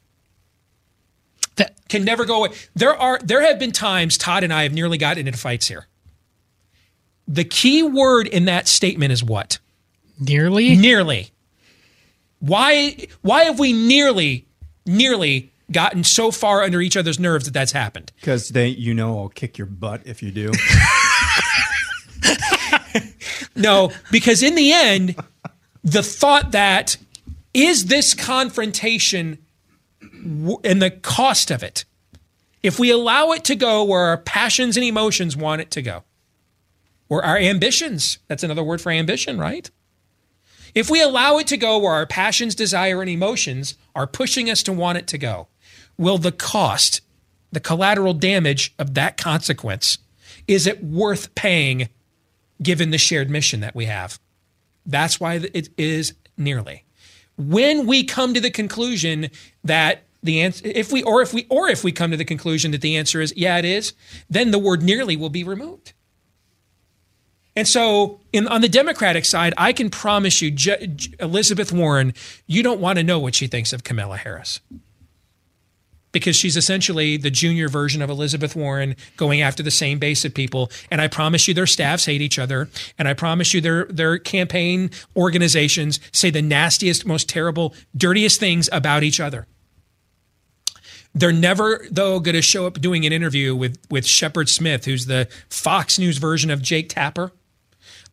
That can never go away. There are there have been times Todd and I have nearly gotten into fights here. The key word in that statement is what? Nearly? Nearly. Why why have we nearly nearly gotten so far under each other's nerves that that's happened? Because they, you know, I'll kick your butt if you do. [LAUGHS] no, because in the end, the thought that is this confrontation and the cost of it. If we allow it to go where our passions and emotions want it to go, or our ambitions, that's another word for ambition, right? If we allow it to go where our passions, desire, and emotions are pushing us to want it to go, will the cost, the collateral damage of that consequence, is it worth paying given the shared mission that we have? That's why it is nearly. When we come to the conclusion that the answer if we or if we or if we come to the conclusion that the answer is yeah it is then the word nearly will be removed and so in, on the democratic side i can promise you Je, elizabeth warren you don't want to know what she thinks of kamala harris because she's essentially the junior version of Elizabeth Warren going after the same base of people. And I promise you their staffs hate each other. And I promise you their, their campaign organizations say the nastiest, most terrible, dirtiest things about each other. They're never, though, going to show up doing an interview with, with Shepard Smith, who's the Fox News version of Jake Tapper.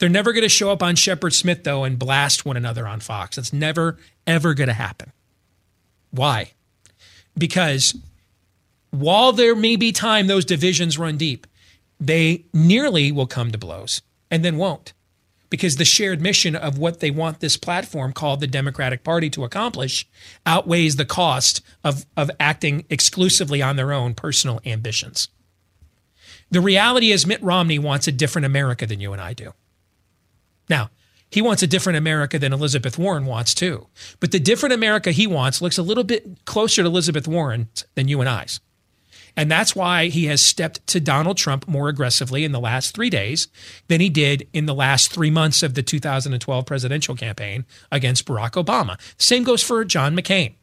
They're never going to show up on Shepard Smith, though, and blast one another on Fox. That's never, ever going to happen. Why? Because while there may be time those divisions run deep, they nearly will come to blows and then won't because the shared mission of what they want this platform called the Democratic Party to accomplish outweighs the cost of, of acting exclusively on their own personal ambitions. The reality is, Mitt Romney wants a different America than you and I do. Now, he wants a different America than Elizabeth Warren wants too. But the different America he wants looks a little bit closer to Elizabeth Warren than you and I's. And that's why he has stepped to Donald Trump more aggressively in the last three days than he did in the last three months of the 2012 presidential campaign against Barack Obama. Same goes for John McCain.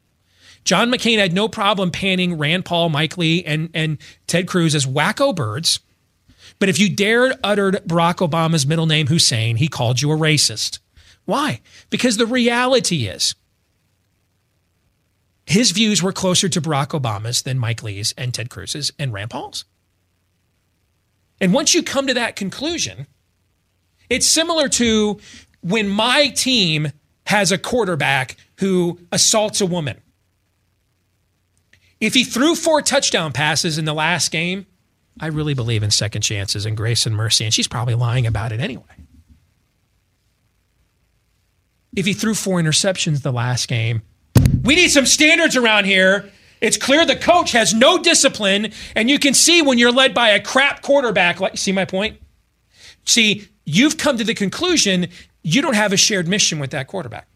John McCain had no problem panning Rand Paul, Mike Lee, and, and Ted Cruz as wacko birds. But if you dared uttered Barack Obama's middle name, Hussein, he called you a racist. Why? Because the reality is his views were closer to Barack Obama's than Mike Lee's and Ted Cruz's and Rand Paul's. And once you come to that conclusion, It's similar to when my team has a quarterback who assaults a woman. If he threw four touchdown passes in the last game, I really believe in second chances and grace and mercy, and she's probably lying about it anyway. If he threw four interceptions the last game, we need some standards around here. It's clear the coach has no discipline, and you can see when you're led by a crap quarterback. Like, see my point? See, you've come to the conclusion you don't have a shared mission with that quarterback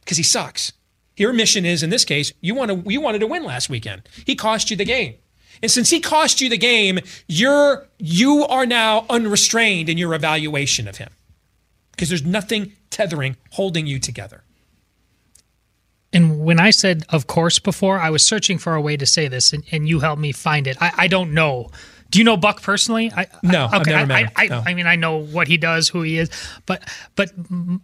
because he sucks. Your mission is, in this case, you want to you wanted to win last weekend. He cost you the game. And since he cost you the game, you're you are now unrestrained in your evaluation of him. Because there's nothing tethering, holding you together. And when I said of course before, I was searching for a way to say this and, and you helped me find it. I, I don't know. Do you know Buck personally? I, no, I, okay. I've never met I, him. I, No. I mean, I know what he does, who he is, but but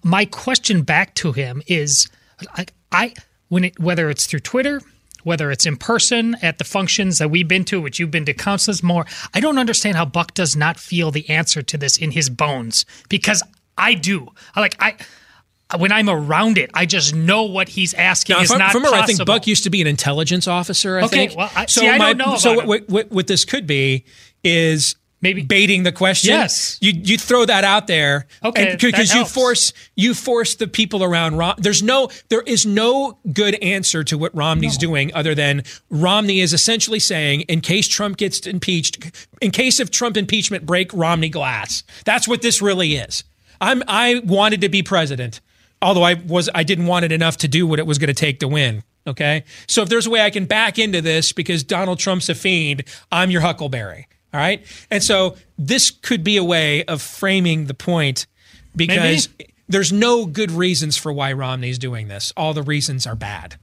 my question back to him is, I, I when it whether it's through Twitter, whether it's in person at the functions that we've been to, which you've been to countless more, I don't understand how Buck does not feel the answer to this in his bones because I do. I like I. When I'm around it, I just know what he's asking Now, is not if I'm I think. Buck used to be an intelligence officer. I Okay, think. well, I- see, I don't know So what, what, what this could be is maybe baiting the question. Yes. you you throw that out there. Okay, because you force you force the people around. Rom- There's no there is no good answer to what Romney's doing other than Romney is essentially saying, in case Trump gets impeached, in case of Trump impeachment, break Romney glass. That's what this really is. I'm I wanted to be president although I was I didn't want it enough to do what it was going to take to win. Okay, so if there's a way I can back into this because Donald Trump's a fiend, I'm your Huckleberry. All right, and so this could be a way of framing the point because there's no good reasons for why Romney's doing this. All the reasons are bad.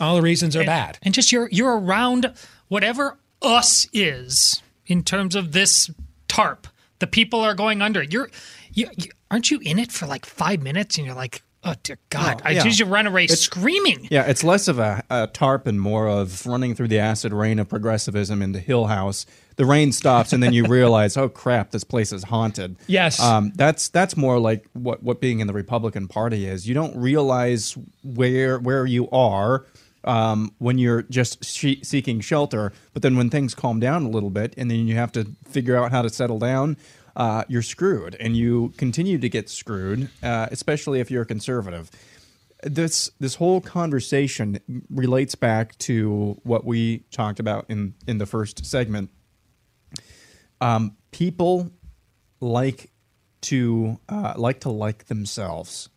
All the reasons are and, bad. And just you're you're around whatever us is in terms of this tarp. The people are going under. You're you, you aren't you in it for like five minutes and you're like, oh dear God, I yeah. choose to run away It's- screaming. Yeah, it's less of a, a tarp and more of running through the acid rain of progressivism in the Hill House. The rain stops, and then you realize, [LAUGHS] oh crap, this place is haunted. Yes. um, that's that's more like what what being in the Republican Party is. You don't realize where where you are um, when you're just she- seeking shelter, but then when things calm down a little bit, and then you have to figure out how to settle down. Uh, you're screwed, and you continue to get screwed, uh, especially if you're a conservative this this whole conversation relates back to what we talked about in in the first segment. Um, people like to uh, like to like themselves,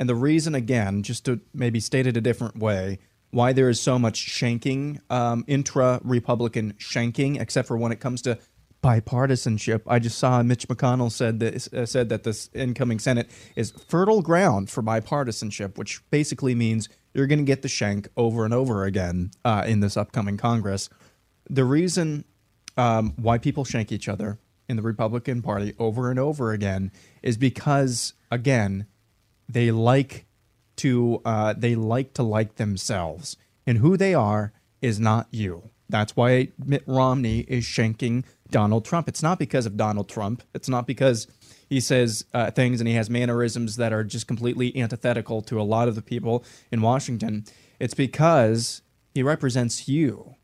and the reason, again, just to maybe state it a different way, why there is so much shanking, um, intra Republican shanking, except for when it comes to bipartisanship. I just saw Mitch McConnell said that uh, said that this incoming Senate is fertile ground for bipartisanship, which basically means you're going to get the shank over and over again uh, in this upcoming Congress. The reason um, why people shank each other in the Republican Party over and over again is because, again, they like to uh, they like to like themselves, and who they are is not you. That's why Mitt Romney is shanking Donald Trump. It's not because of Donald Trump. It's not because he says uh, things and he has mannerisms that are just completely antithetical to a lot of the people in Washington. It's because he represents you.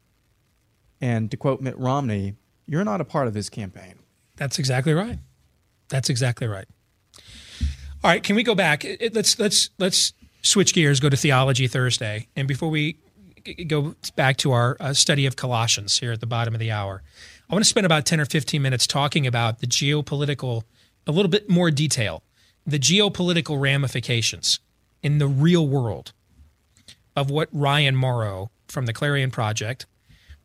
And to quote Mitt Romney, you're not a part of his campaign. That's exactly right. That's exactly right. All right, can we go back? Let's let's let's switch gears. Go to theology Thursday, and before we go back to our uh, study of Colossians here at the bottom of the hour, I want to spend about ten or fifteen minutes talking about the geopolitical, a little bit more detail, the geopolitical ramifications in the real world of what Ryan Mauro from the Clarion Project,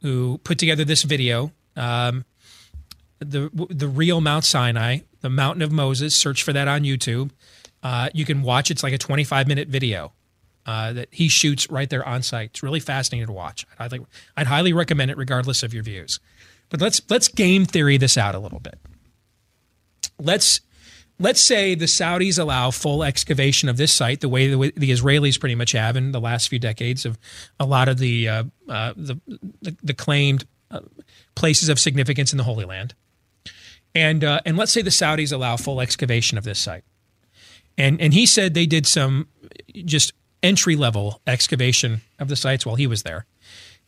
who put together this video. Um, the the real Mount Sinai, the Mountain of Moses. Search for that on YouTube. Uh, you can watch. It's like a 25 minute video uh, that he shoots right there on site. It's really fascinating to watch. I'd, I'd highly recommend it, regardless of your views. But let's let's game theory this out a little bit. Let's let's say the Saudis allow full excavation of this site, the way the, the Israelis pretty much have in the last few decades of a lot of the uh, uh, the, the the claimed uh, places of significance in the Holy Land. And uh, and let's say the Saudis allow full excavation of this site, and and he said they did some just entry level excavation of the sites while he was there,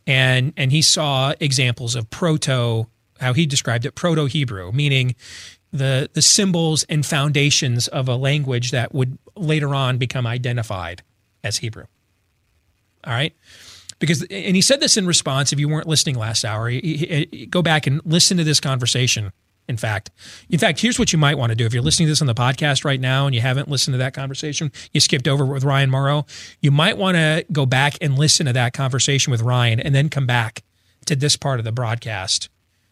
and and he saw examples of proto how he described it proto Hebrew, meaning the the symbols and foundations of a language that would later on become identified as Hebrew. All right. Because, and he said this in response, if you weren't listening last hour, he, he, go back and listen to this conversation. In fact, in fact, here's what you might want to do. If you're listening to this on the podcast right now and you haven't listened to that conversation, you skipped over with Ryan Mauro, you might want to go back and listen to that conversation with Ryan and then come back to this part of the broadcast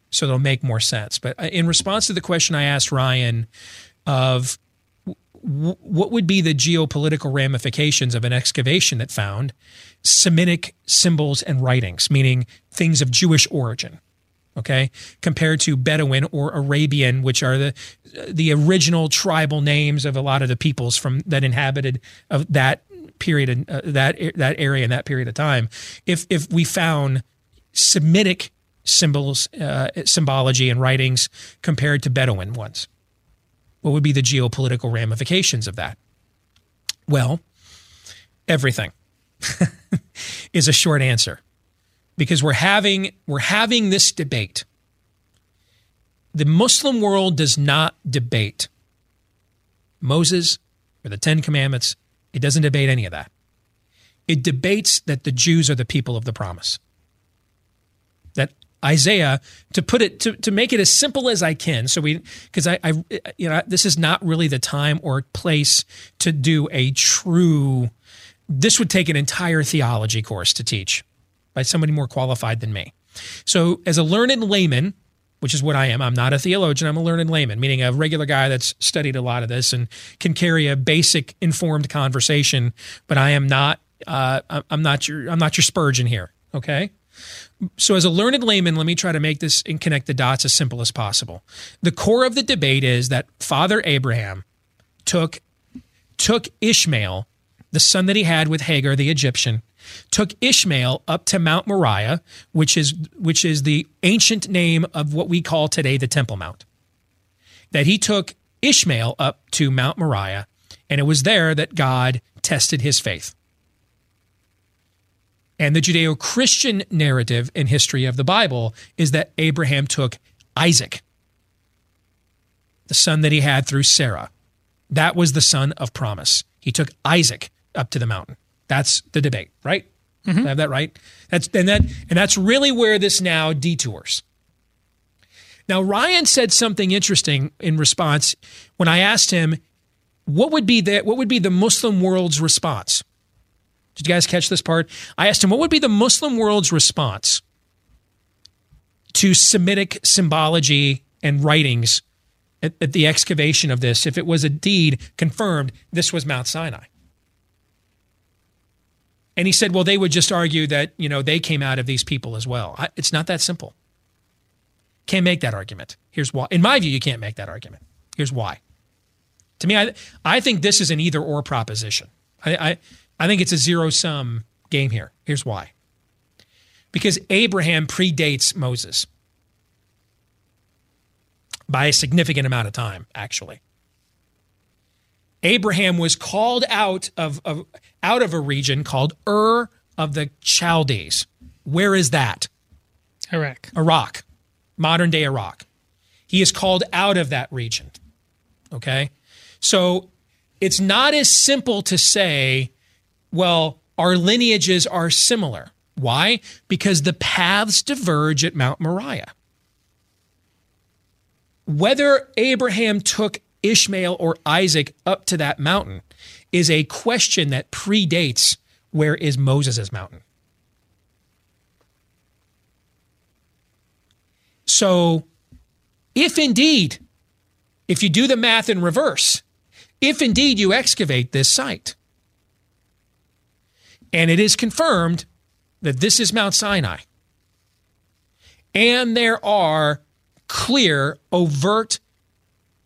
so it'll make more sense. But uh, in response to the question I asked Ryan of what would be the geopolitical ramifications of an excavation that found Semitic symbols and writings, meaning things of Jewish origin, okay, compared to Bedouin or Arabian, which are the the original tribal names of a lot of the peoples from that inhabited of that period uh, that that area in that period of time. If if we found Semitic symbols, uh, symbology, and writings compared to Bedouin ones what would be the geopolitical ramifications of that? Well, everything [LAUGHS] is a short answer because we're having we're having this debate. The Muslim world does not debate Moses or the 10 commandments. It doesn't debate any of that. It debates that the Jews are the people of the promise. That Isaiah to put it to, to make it as simple as I can. So we because I, I you know this is not really the time or place to do a true. This would take an entire theology course to teach by somebody more qualified than me. So as a learned layman, which is what I am. I'm not a theologian. I'm a learned layman, meaning a regular guy that's studied a lot of this and can carry a basic informed conversation. But I am not. Uh, I'm not your. I'm not your Spurgeon here. Okay. So, as a learned layman, let me try to make this and connect the dots as simple as possible. The core of the debate is that Father Abraham took took Ishmael, the son that he had with Hagar the Egyptian, took Ishmael up to Mount Moriah, which is which is the ancient name of what we call today the Temple Mount. That he took Ishmael up to Mount Moriah, and it was there that God tested his faith. And the Judeo Christian narrative and history of the Bible is that Abraham took Isaac, the son that he had through Sarah. That was the son of promise. He took Isaac up to the mountain. That's the debate, right? Mm-hmm. I have that right? That's and that and that's really where this now detours. Now Ryan said something interesting in response when I asked him what would be the what would be the Muslim world's response did you guys catch this part? I asked him what would be the Muslim world's response to Semitic symbology and writings at, at the excavation of this if it was indeed confirmed this was Mount Sinai. And he said, well, they would just argue that, you know, they came out of these people as well. I, it's not that simple. Can't make that argument. Here's why. In my view, you can't make that argument. Here's why. To me, I, I think this is an either or proposition. I, I, I think it's a zero sum game here. Here's why. Because Abraham predates Moses by a significant amount of time, actually. Abraham was called out of, of, out of a region called Ur of the Chaldees. Where is that? Iraq. Iraq, modern day Iraq. He is called out of that region. Okay? So it's not as simple to say well, our lineages are similar. Why? Because the paths diverge at Mount Moriah. Whether Abraham took Ishmael or Isaac up to that mountain is a question that predates where is Moses' mountain. So, if indeed, if you do the math in reverse, if indeed you excavate this site, and it is confirmed that this is Mount Sinai. And there are clear, overt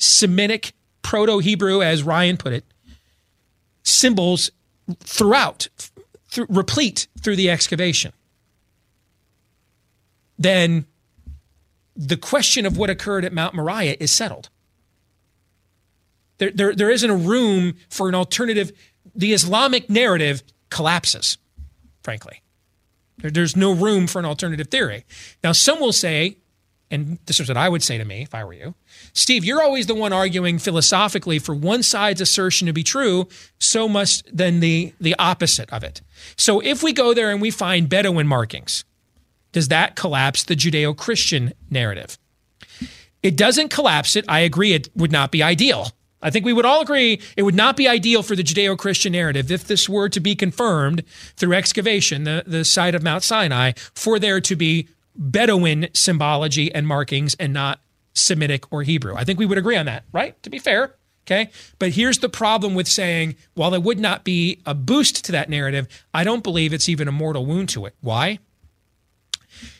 Semitic, Proto Hebrew, as Ryan put it, symbols throughout, th- replete through the excavation. Then the question of what occurred at Mount Moriah is settled. There, there, there isn't a room for an alternative. The Islamic narrative collapses, frankly. There, there's no room for an alternative theory. Now, some will say, and this is what I would say to me if I were you Steve, you're always the one arguing philosophically for one side's assertion to be true, so must then the, the opposite of it. So if we go there and we find Bedouin markings, does that collapse the Judeo Christian narrative? It doesn't collapse it. I agree it would not be ideal. I think we would all agree it would not be ideal for the Judeo Christian narrative if this were to be confirmed through excavation, the, the site of Mount Sinai, for there to be Bedouin symbology and markings and not Semitic or Hebrew. I think we would agree on that, right? To be fair. Okay. But here's the problem with saying, while it would not be a boost to that narrative, I don't believe it's even a mortal wound to it. Why?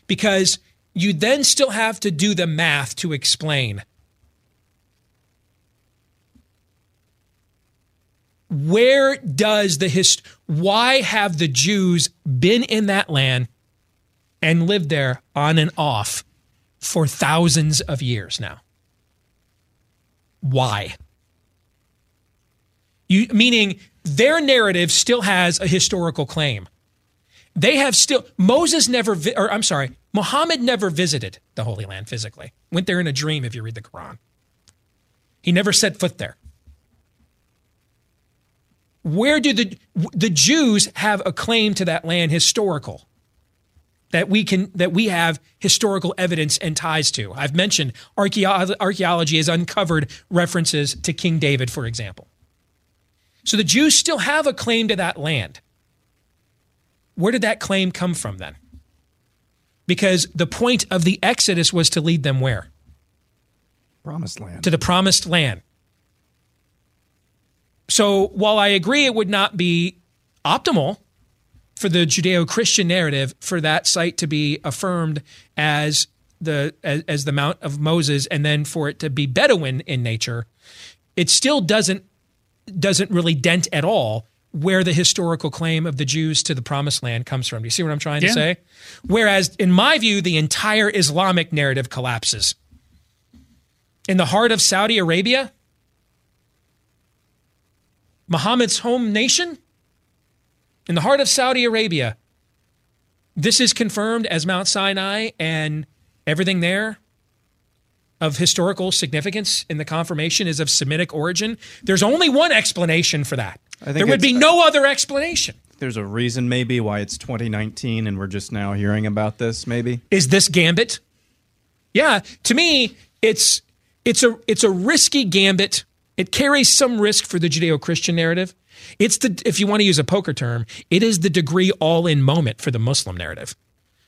Because you then still have to do the math to explain where does the hist why have the Jews been in that land and lived there on and off for thousands of years now. Why? You meaning their narrative still has a historical claim. They have still Moses never vi- or I'm sorry, Muhammad never visited the Holy Land physically. Went there in a dream if you read the Quran. He never set foot there. Where do the the Jews have a claim to that land historical? That we can that we have historical evidence and ties to. I've mentioned archaeo- archaeology has uncovered references to King David, for example. So the Jews still have a claim to that land. Where did that claim come from then? Because the point of the Exodus was to lead them where? Promised land. To the promised land. So while I agree it would not be optimal for the Judeo-Christian narrative for that site to be affirmed as the as, as, the Mount of Moses, and then for it to be Bedouin in nature, it still doesn't doesn't really dent at all where the historical claim of the Jews to the Promised Land comes from. Do you see what I'm trying yeah. to say? Whereas, in my view, the entire Islamic narrative collapses. In the heart of Saudi Arabia, Muhammad's home nation in the heart of Saudi Arabia. This is confirmed as Mount Sinai and everything there of historical significance in the confirmation is of Semitic origin. There's only one explanation for that. there would be uh, no other explanation. There's a reason maybe why it's 2019 and we're just now hearing about this maybe. Is this gambit? Yeah, to me it's it's a it's a risky gambit. It carries some risk for the Judeo-Christian narrative. It's the, if you want to use a poker term, it is the degree all in moment for the Muslim narrative.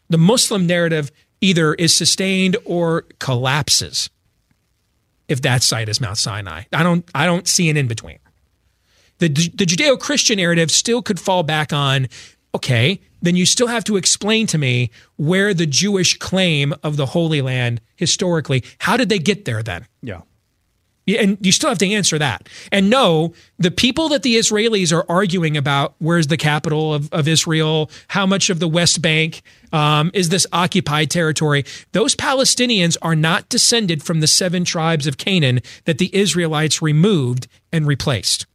The Muslim narrative either is sustained or collapses if that site is Mount Sinai. I don't, I don't see an in between. The, the Judeo Christian narrative still could fall back on, okay, then you still have to explain to me where the Jewish claim of the Holy Land historically, how did they get there then? Yeah. And you still have to answer that. And no, the people that the Israelis are arguing about where's the capital of, of Israel, how much of the West Bank um, is this occupied territory, those Palestinians are not descended from the seven tribes of Canaan that the Israelites removed and replaced.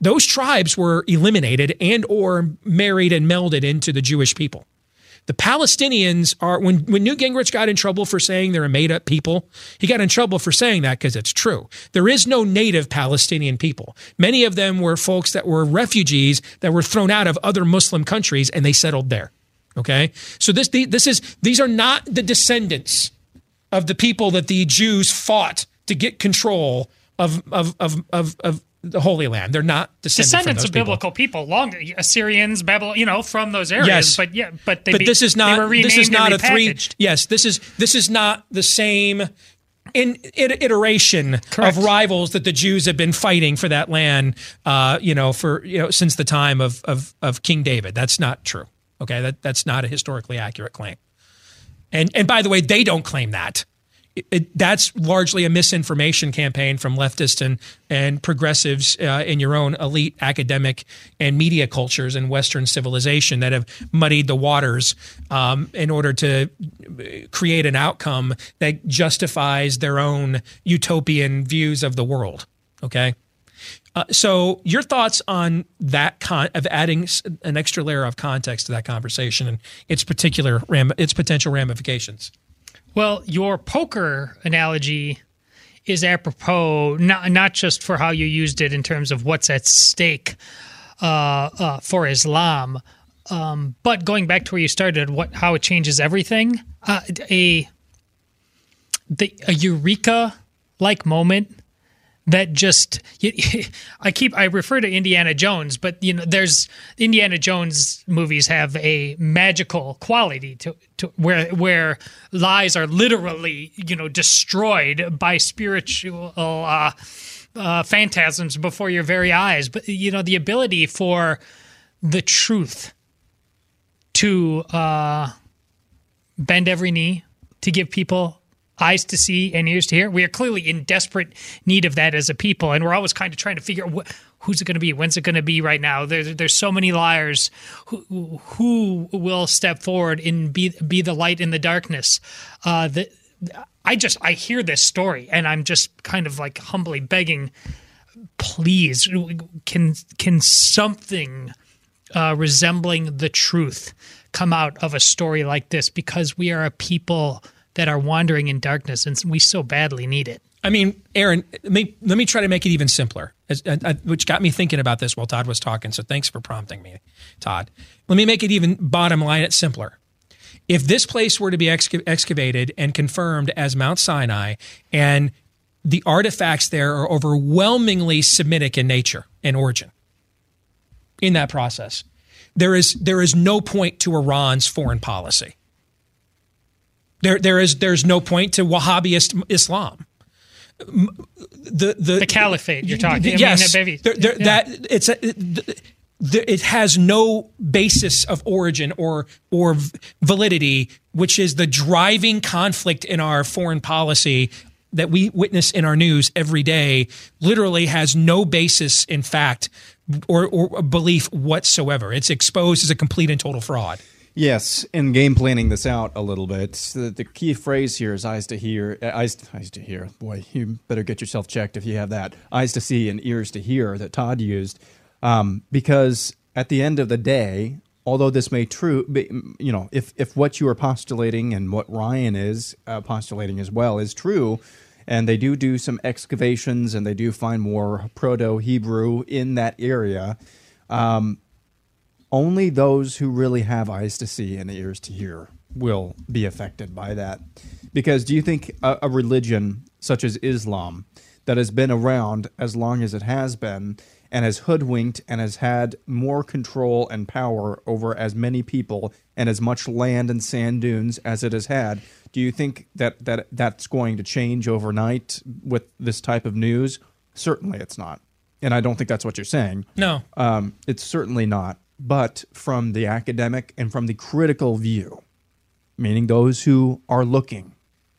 Those tribes were eliminated and or married and melded into the Jewish people. The Palestinians are, when, when Newt Gingrich got in trouble for saying they're a made up people, he got in trouble for saying that because it's true. There is no native Palestinian people. Many of them were folks that were refugees that were thrown out of other Muslim countries and they settled there. Okay. So this, this is, these are not the descendants of the people that the Jews fought to get control of, of, of, of, of the Holy Land. They're not descendants of people. biblical people, long Assyrians, Babylon, you know, from those areas. Yes. but yeah, but they but be, this is not this is not a three. Yes, this is this is not the same. In, iteration Correct. of rivals that the Jews have been fighting for that land, uh, you know, for you know since the time of, of of King David. That's not true. Okay, that that's not a historically accurate claim. And and by the way, they don't claim that. It, that's largely a misinformation campaign from leftists and and progressives uh, in your own elite academic and media cultures in Western civilization that have muddied the waters um, in order to create an outcome that justifies their own utopian views of the world. Okay. Uh, so, your thoughts on that con- of adding an extra layer of context to that conversation and its particular ram- its potential ramifications? Well, your poker analogy is apropos not not just for how you used it in terms of what's at stake uh, uh, for Islam, um, but going back to where you started, what how it changes everything. Uh, a the a eureka like moment that just [LAUGHS] I keep I refer to Indiana Jones, but you know there's Indiana Jones movies have a magical quality to, to where where lies are literally you know destroyed by spiritual uh, uh, phantasms before your very eyes. But you know the ability for the truth to uh, bend every knee to give people eyes to see and ears to hear. We are clearly in desperate need of that as a people, and we're always kind of trying to figure out wh- who's it going to be, when's it going to be. Right now, there's there's so many liars. Who, who will step forward and be be the light in the darkness? Uh, the, I just I hear this story, and I'm just kind of like humbly begging, please, can can something uh, resembling the truth come out of a story like this? Because we are a people that are wandering in darkness, and we so badly need it. I mean, Aaron, let me, try to make it even simpler, uh, uh, which got me thinking about this while Todd was talking. So thanks for prompting me, Todd. Let me make it even bottom line it simpler. If this place were to be exca- excavated and confirmed as Mount Sinai, and the artifacts there are overwhelmingly Semitic in nature and origin, in that process, there is there is no point to Iran's foreign policy. There, there is there's no point to Wahhabist Islam. The the, the caliphate you're talking. I yes, mean, there, there, yeah. that it's a, it has no basis of origin or or validity, which is the driving conflict in our foreign policy that we witness in our news every day. Literally has no basis in fact or, or belief whatsoever. It's exposed as a complete and total fraud. Yes, in game planning this out a little bit, the, the key phrase here is eyes to hear. uh, Eyes, eyes to hear. Boy, you better get yourself checked if you have that. Eyes to see and ears to hear that Todd used. Um, because at the end of the day, although this may true, you know, if, if what you are postulating and what Ryan is uh, postulating as well is true, and they do do some excavations and they do find more Proto Hebrew in that area. Um, only those who really have eyes to see and ears to hear will be affected by that. Because do you think a, a, religion such as Islam, that has been around as long as it has been, and has hoodwinked and has had more control and power over as many people and as much land and sand dunes as it has had, do you think that, that that's going to change overnight with this type of news? Certainly it's not. And I don't think that's what you're saying. No. Um, it's certainly not but from the academic and from the critical view, meaning those who are looking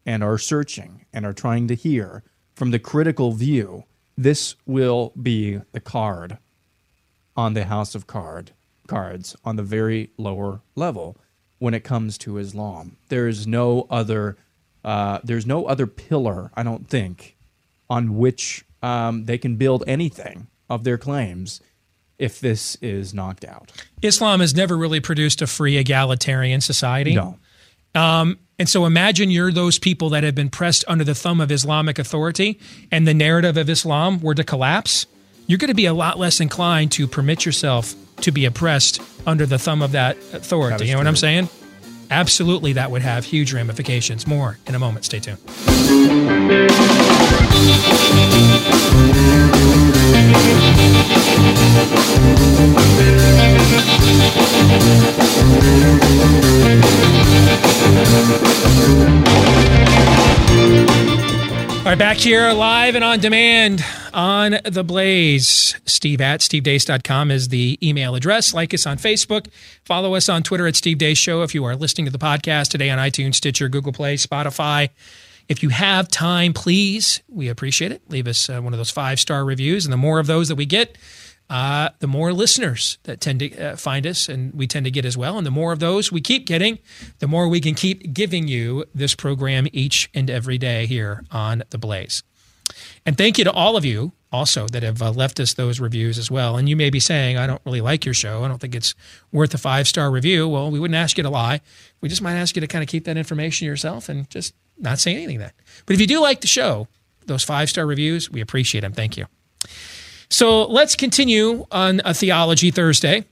and are searching and are trying to hear, from the critical view, this will be the card on the house of card cards on the very lower level when it comes to Islam. There is no other uh, there's no other pillar, I don't think, on which um, they can build anything of their claims if this is knocked out. Islam has never really produced a free egalitarian society. No. Um, and so imagine you're those people that have been pressed under the thumb of Islamic authority and the narrative of Islam were to collapse. You're going to be a lot less inclined to permit yourself to be oppressed under the thumb of that authority. That you know what. I'm saying? Absolutely, that would have huge ramifications. More in a moment. Stay tuned. [LAUGHS] All right, back here live and on demand on The Blaze. Steve at stevedeace.com is the email address. Like us on Facebook. Follow us on Twitter at Steve Deace Show. If you are listening to the podcast today on iTunes, Stitcher, Google Play, Spotify, If you have time, please, we appreciate it. Leave us uh, one of those five star reviews. And the more of those that we get, uh, the more listeners that tend to uh, find us and we tend to get as well. And the more of those we keep getting, the more we can keep giving you this program each and every day here on The Blaze. And thank you to all of you also that have uh, left us those reviews as well. And you may be saying, I don't really like your show. I don't think it's worth a five star review. Well, we wouldn't ask you to lie. We just might ask you to kind of keep that information yourself and just not say anything then. But if you do like the show, those five star reviews, we appreciate them. Thank you. So let's continue on a Theology Thursday.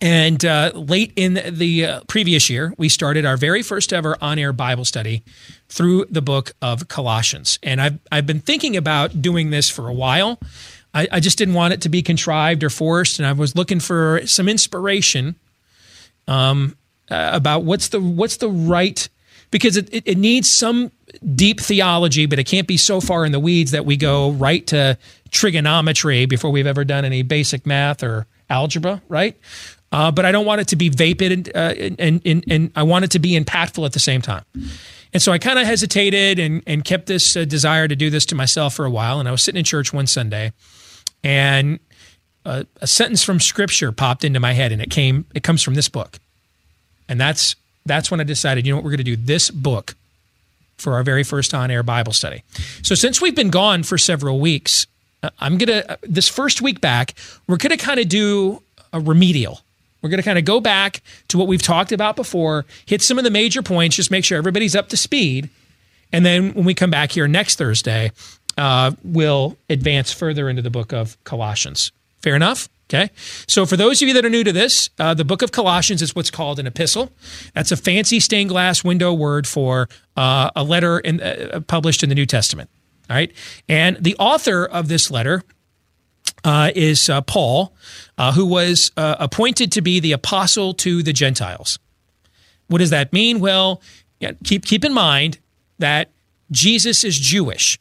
And uh, late in the uh, previous year, we started our very first ever on air Bible study through the book of Colossians. And I've, I've been thinking about doing this for a while. I, I just didn't want it to be contrived or forced. And I was looking for some inspiration um, uh, about what's the, what's the right, because it, it, it needs some deep theology, but it can't be so far in the weeds that we go right to trigonometry before we've ever done any basic math or algebra, right? Uh, but I don't want it to be vapid, uh, and, and, and I want it to be impactful at the same time. And so I kind of hesitated and, and kept this uh, desire to do this to myself for a while. And I was sitting in church one Sunday, and a, a sentence from Scripture popped into my head, and it came. It comes from this book, and that's that's when I decided, you know what, we're going to do this book for our very first on-air Bible study. So since we've been gone for several weeks, uh, I'm gonna uh, this first week back, we're gonna kind of do a remedial. We're going to kind of go back to what we've talked about before, hit some of the major points, just make sure everybody's up to speed. And then when we come back here next Thursday, uh, we'll advance further into the book of Colossians. Fair enough? Okay. So for those of you that are new to this, uh, the book of Colossians is what's called an epistle. That's a fancy stained glass window word for uh, a letter in, uh, published in the New Testament. All right. And the author of this letter uh, is uh, Paul, uh, who was appointed to be the apostle to the Gentiles. What does that mean? Well, yeah, keep keep in mind that Jesus is Jewish.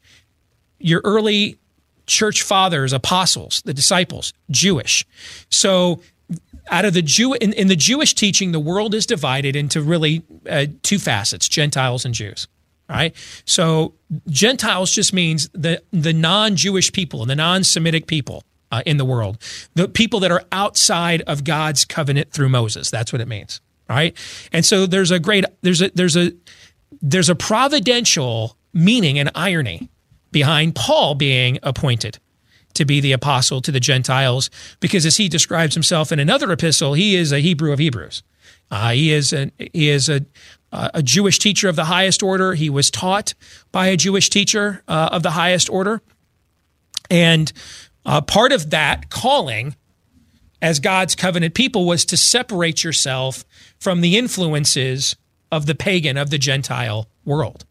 Your early church fathers, apostles, the disciples, Jewish. So out of the Jew in, in the Jewish teaching, the world is divided into really uh, two facets: Gentiles and Jews. Right. So Gentiles just means the the non-Jewish people and the non-Semitic people uh, in the world, the people that are outside of God's covenant through Moses. That's what it means. Right. And so there's a great there's a there's a there's a providential meaning and irony behind Paul being appointed to be the apostle to the Gentiles, because as he describes himself in another epistle, he is a Hebrew of Hebrews. Uh, he is a he is a a Jewish teacher of the highest order. He was taught by a Jewish teacher uh, of the highest order, and uh, part of that calling as God's covenant people was to separate yourself from the influences of the pagan of the Gentile world,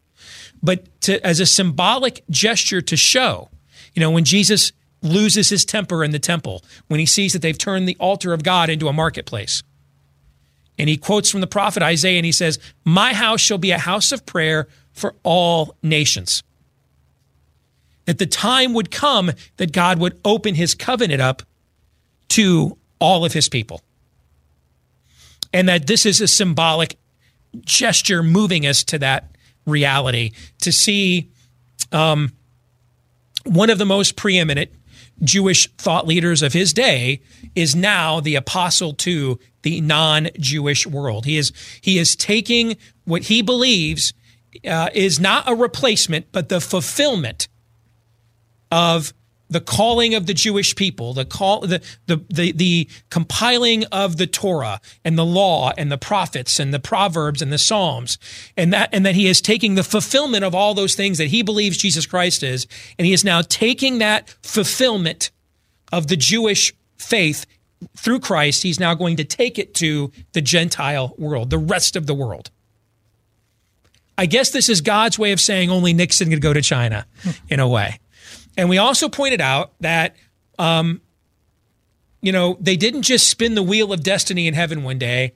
but to, as a symbolic gesture to show, you know, when Jesus loses his temper in the temple when he sees that they've turned the altar of God into a marketplace and he quotes from the prophet Isaiah and he says, My house shall be a house of prayer for all nations. That the time would come that God would open his covenant up to all of his people. And that this is a symbolic gesture moving us to that reality to see um, one of the most preeminent Jewish thought leaders of his day is now the apostle to the non-Jewish world. He is he is taking what he believes uh, is not a replacement, but the fulfillment of the calling of the Jewish people, the call, the, the, the, the, compiling of the Torah and the law and the prophets and the proverbs and the Psalms, and that, and that he is taking the fulfillment of all those things that he believes Jesus Christ is, and he is now taking that fulfillment of the Jewish faith through Christ. He's now going to take it to the Gentile world, the rest of the world. I guess this is God's way of saying only Nixon could go to China, in a way. And we also pointed out that, um, you know, they didn't just spin the wheel of destiny in heaven one day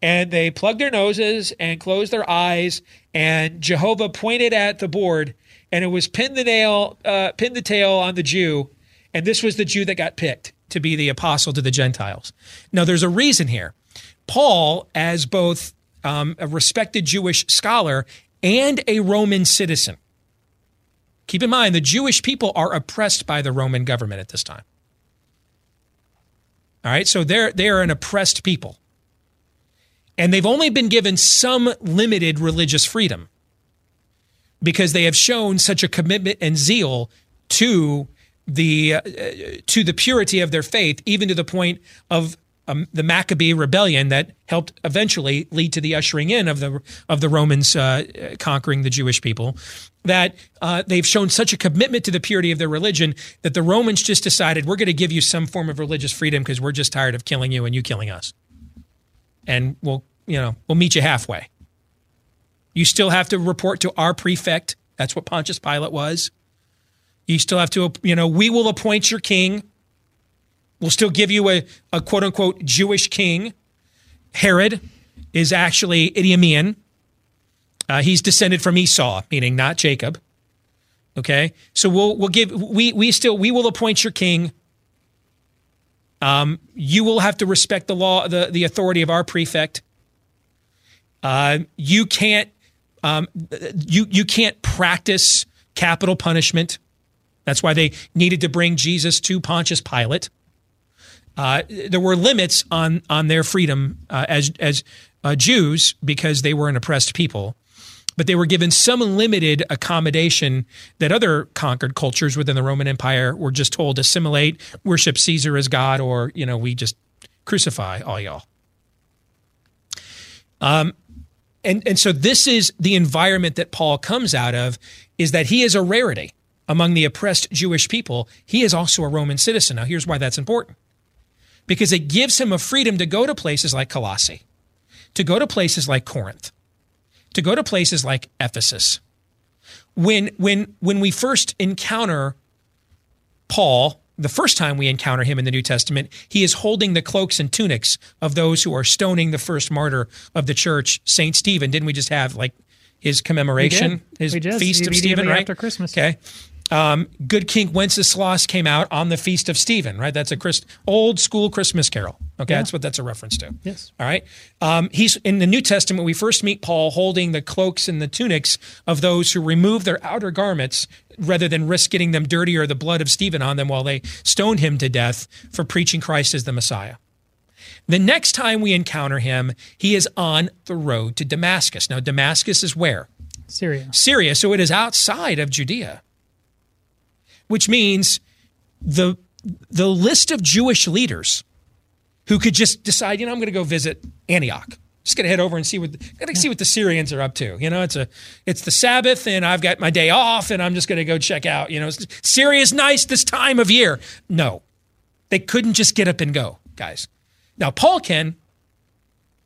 and they plugged their noses and closed their eyes and Jehovah pointed at the board and it was pin the nail, uh, pin the tail on the Jew. And this was the Jew that got picked to be the apostle to the Gentiles. Now, there's a reason here. Paul, as both um, a respected Jewish scholar and a Roman citizen. Keep in mind, the Jewish people are oppressed by the Roman government at this time. All right, so they're they are an oppressed people. And they've only been given some limited religious freedom because they have shown such a commitment and zeal to the uh, to the purity of their faith, even to the point of um, the Maccabee rebellion that helped eventually lead to the ushering in of the of the Romans uh, conquering the Jewish people. That uh, they've shown such a commitment to the purity of their religion that the Romans just decided we're going to give you some form of religious freedom because we're just tired of killing you and you killing us, and we'll you know we'll meet you halfway. You still have to report to our prefect. That's what Pontius Pilate was. You still have to, you know, we will appoint your king. We'll still give you a, a quote unquote Jewish king. Herod is actually Idumean. Uh, he's descended from Esau, meaning not Jacob. Okay, so we'll we'll give we we still we will appoint your king. Um, you will have to respect the law, the the authority of our prefect. Uh, you can't um, you you can't practice capital punishment. That's why they needed to bring Jesus to Pontius Pilate. Uh, there were limits on on their freedom uh, as as uh, Jews because they were an oppressed people, but they were given some limited accommodation that other conquered cultures within the Roman Empire were just told assimilate, worship Caesar as God, or you know we just crucify all y'all. Um, and and so this is the environment that Paul comes out of is that he is a rarity among the oppressed Jewish people. He is also a Roman citizen. Now here's why that's important. Because it gives him a freedom to go to places like Colossae, to go to places like Corinth, to go to places like Ephesus. When when when we first encounter Paul the first time we encounter him in the New Testament, he is holding the cloaks and tunics of those who are stoning the first martyr of the church, Saint Stephen. Didn't we just have like his commemoration, his feast of Stephen, right? After Christmas. Okay. Um, Good King Wenceslas came out on the feast of Stephen, right? That's a Christ, old school Christmas carol. Okay, Yeah. that's what that's a reference to. Yes. All right. Um, he's in the New Testament. We first meet Paul holding the cloaks and the tunics of those who remove their outer garments rather than risk getting them dirty or the blood of Stephen on them while they stoned him to death for preaching Christ as the Messiah. The next time we encounter him, he is on the road to Damascus. Now, Damascus is where? Syria. Syria. So it is outside of Judea, which means the the list of Jewish leaders who could just decide, you know, I'm going to go visit Antioch. Just going to head over and see what going to see what the Syrians are up to. You know, it's a it's the Sabbath and I've got my day off and I'm just going to go check out. You know, Syria's nice this time of year. No, they couldn't just get up and go, guys. Now Paul can.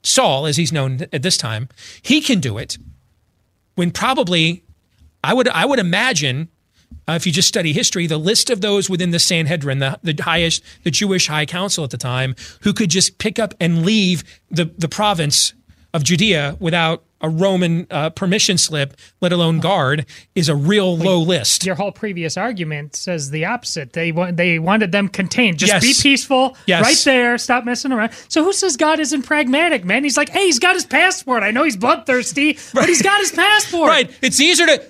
Saul, as he's known at this time, he can do it when probably I would I would imagine uh, if you just study history, the list of those within the Sanhedrin, the, the highest, the Jewish high council at the time, who could just pick up and leave the, the province of Judea without a Roman uh, permission slip, let alone guard, is a real low list. Your whole previous argument says the opposite. They wa- they wanted them contained. Just Yes. be peaceful, Yes. right there. Stop messing around. So who says God isn't pragmatic, man? He's like, hey, he's got his passport. I know he's bloodthirsty, but he's got his passport. Right. It's easier to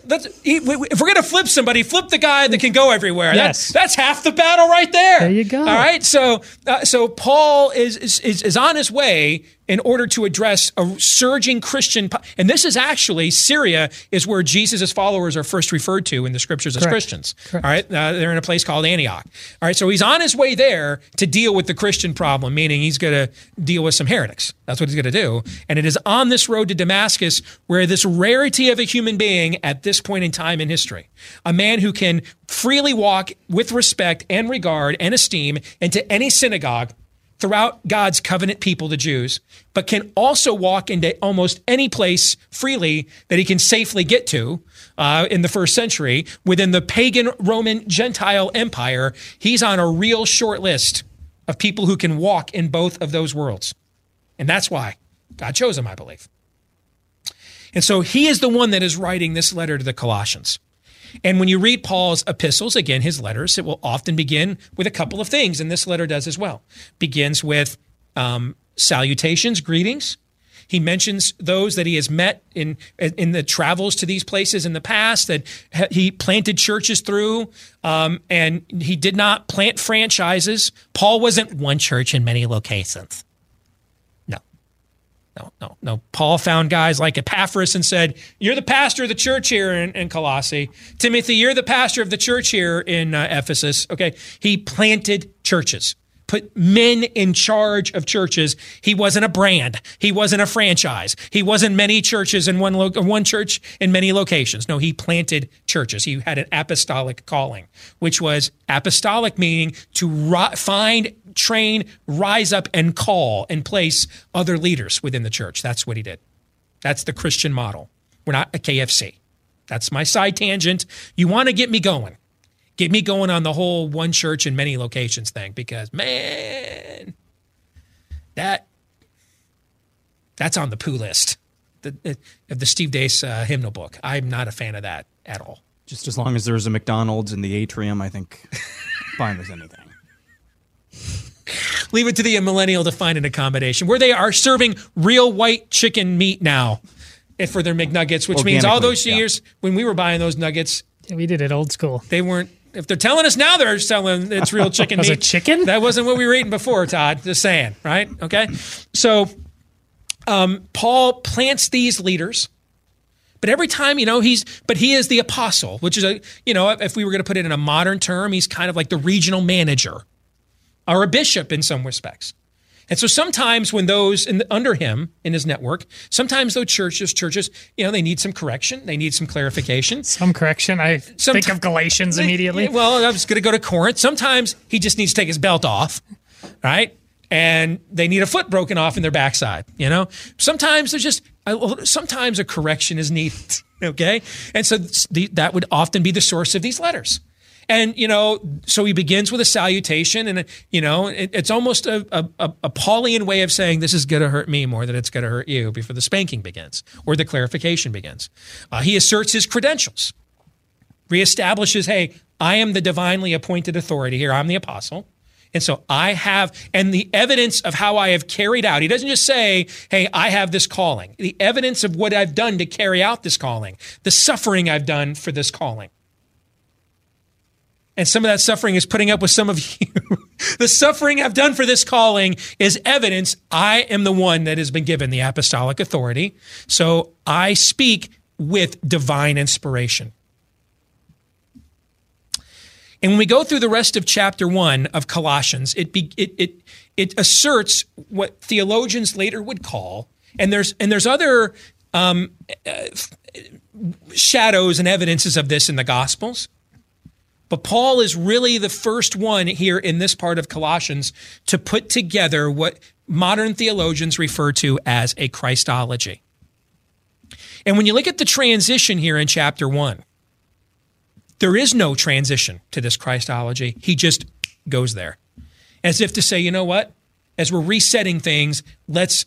if we're going to flip somebody, flip the guy that can go everywhere. Yes. That's, that's half the battle right there. There you go. All right. So uh, so Paul is, is is is on his way in order to address a surging Christian, po- and this is actually Syria is where Jesus' followers are first referred to in the scriptures as Correct. Christians. Correct. All right. Uh, they're in a place called Antioch. All right. So he's on his way there to deal with the Christian problem, meaning he's going to deal with some heretics. That's what he's going to do. And it is on this road to Damascus where this rarity of a human being at this point in time in history, a man who can freely walk with respect and regard and esteem into any synagogue throughout God's covenant people, the Jews, but can also walk into almost any place freely that he can safely get to uh, in the first century within the pagan Roman Gentile empire. He's on a real short list of people who can walk in both of those worlds. And that's why God chose him, I believe. And so he is the one that is writing this letter to the Colossians. And when you read Paul's epistles, again, his letters, it will often begin with a couple of things, and this letter does as well. Begins with um, salutations, greetings. He mentions those that he has met in in the travels to these places in the past that he planted churches through, um, and he did not plant franchises. Paul wasn't one church in many locations. No, no, no. Paul found guys like Epaphras and said, "You're the pastor of the church here in, in Colossae. Timothy, you're the pastor of the church here in uh, Ephesus." Okay, he planted churches put men in charge of churches. He wasn't a brand. He wasn't a franchise. He wasn't many churches in one lo- one church in many locations. No, he planted churches. He had an apostolic calling, which was apostolic meaning to ri- find, train, rise up and call and place other leaders within the church. That's what he did. That's the Christian model. We're not a KFC. That's my side tangent. You want to get me going get me going on the whole one church in many locations thing because man, that that's on the poo list the, of the Steve Deace uh, hymnal book. I'm not a fan of that at all. Just as long as there's a McDonald's in the atrium, I think [LAUGHS] fine as anything. Leave it to the millennial to find an accommodation where they are serving real white chicken meat now for their McNuggets, which means all those yeah. years when we were buying those nuggets, Yeah, we did it old school. they weren't. If they're telling us now they're selling it's real [LAUGHS] chicken Was meat. it chicken? That wasn't what we were eating before, Todd. Just saying, right? Okay. So um, Paul plants these leaders. But every time, you know, he's, but he is the apostle, which is a, you know, if we were going to put it in a modern term, he's kind of like the regional manager or a bishop in some respects. And so sometimes when those in the, under him in his network, sometimes those churches, churches, you know, they need some correction, they need some clarification. Some correction. I Some- think of Galatians immediately. Well, I was going to go to Corinth. Sometimes he just needs to take his belt off, right? And they need a foot broken off in their backside. You know, sometimes there's just sometimes a correction is needed. [LAUGHS] Okay, and so the, that would often be the source of these letters. And you know, so he begins with a salutation, and you know, it, it's almost a, a, a, Paulian way of saying this is going to hurt me more than it's going to hurt you before the spanking begins or the clarification begins. Uh, he asserts his credentials reestablishes, hey, I am the divinely appointed authority here. I'm the apostle. And so I have, and the evidence of how I have carried out, he doesn't just say, hey, I have this calling. The evidence of what I've done to carry out this calling, the suffering I've done for this calling. And some of that suffering is putting up with some of [LAUGHS] you. the suffering I've done for this calling is evidence I am the one that has been given the apostolic authority. So I speak with divine inspiration. And when we go through the rest of chapter one of Colossians, it, be, it, it, it asserts what theologians later would call, and there's, and there's other um, uh, shadows and evidences of this in the Gospels. But Paul is really the first one here in this part of Colossians to put together what modern theologians refer to as a Christology. And when you look at the transition here in chapter one, there is no transition to this Christology. He just goes there. As if to say, you know what? As we're resetting things, let's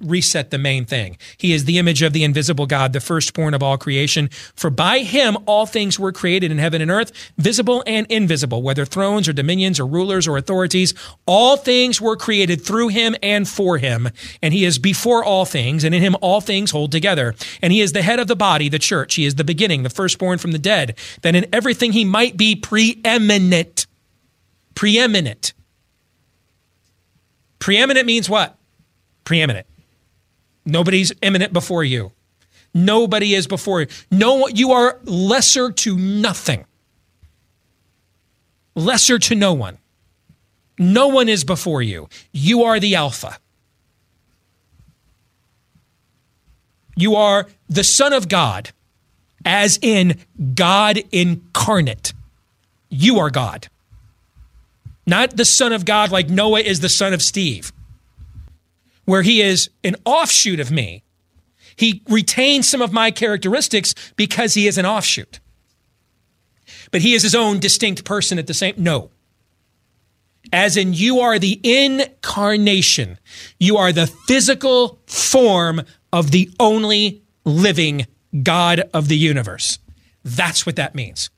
reset the main thing. He is the image of the invisible God, the firstborn of all creation. For by him all things were created in heaven and earth, visible and invisible, whether thrones or dominions or rulers or authorities. All things were created through him and for him. And he is before all things, and in him all things hold together. And he is the head of the body, the church. He is the beginning, the firstborn from the dead, that in everything he might be preeminent. Preeminent. Preeminent means what? Preeminent. Nobody's eminent before you. Nobody is before you. No, you are lesser to nothing. Lesser to no one. No one is before you. You are the Alpha. You are the Son of God, as in God incarnate. You are God. Not the Son of God like Noah is the son of Steve where he is an offshoot of me. He retains some of my characteristics because he is an offshoot. But he is his own distinct person at the same no. As in you are the incarnation. You are the physical form of the only living God of the universe. That's what that means.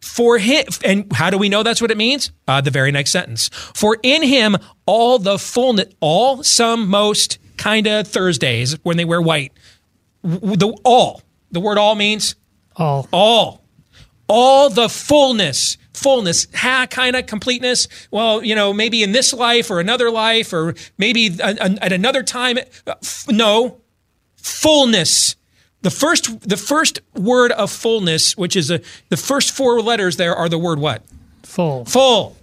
For him, and how do we know that's what it means? Uh, the very next sentence. For in him all the fullness, all, some, most, kind of Thursdays when they wear white. The all. The word all means all. All. All the fullness. Fullness, ha, kind of completeness. Well, you know, maybe in this life or another life or maybe a- a- at another time. Uh, No, fullness. The first, the first word of fullness, which is a, the first four letters there, are the word what? Full. Full.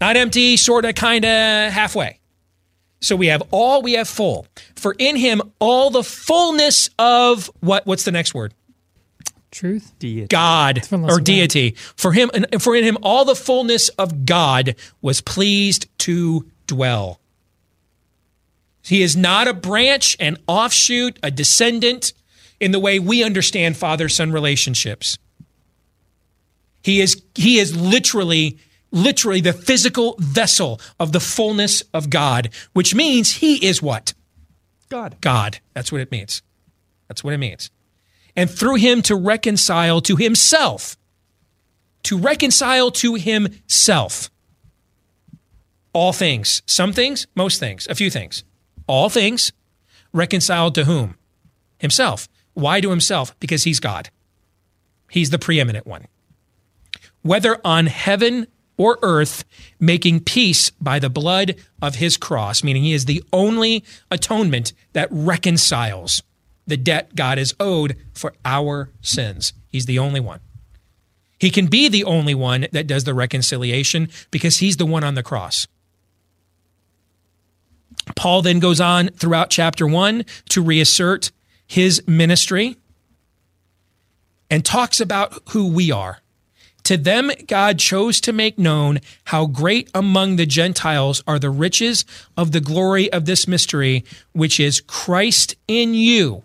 Not empty, sort of, kind of, halfway. So we have all, we have full. For in him all the fullness of what? What's the next word? Truth. Deity. God or of deity. For him, and for in him all the fullness of God was pleased to dwell. He is not a branch, an offshoot, a descendant in the way we understand father son relationships. He is he is literally literally the physical vessel of the fullness of God, which means he is what? God. God. That's what it means. That's what it means. And through him to reconcile to himself. To reconcile to himself. All things. Some things, most things, a few things. All things reconciled to whom? Himself. Why to himself? Because he's God. He's the preeminent one. Whether on heaven or earth, making peace by the blood of his cross, meaning he is the only atonement that reconciles the debt God is owed for our sins. He's the only one. He can be the only one that does the reconciliation because he's the one on the cross. Paul then goes on throughout chapter one to reassert his ministry and talks about who we are. To them, God chose to make known how great among the Gentiles are the riches of the glory of this mystery, which is Christ in you,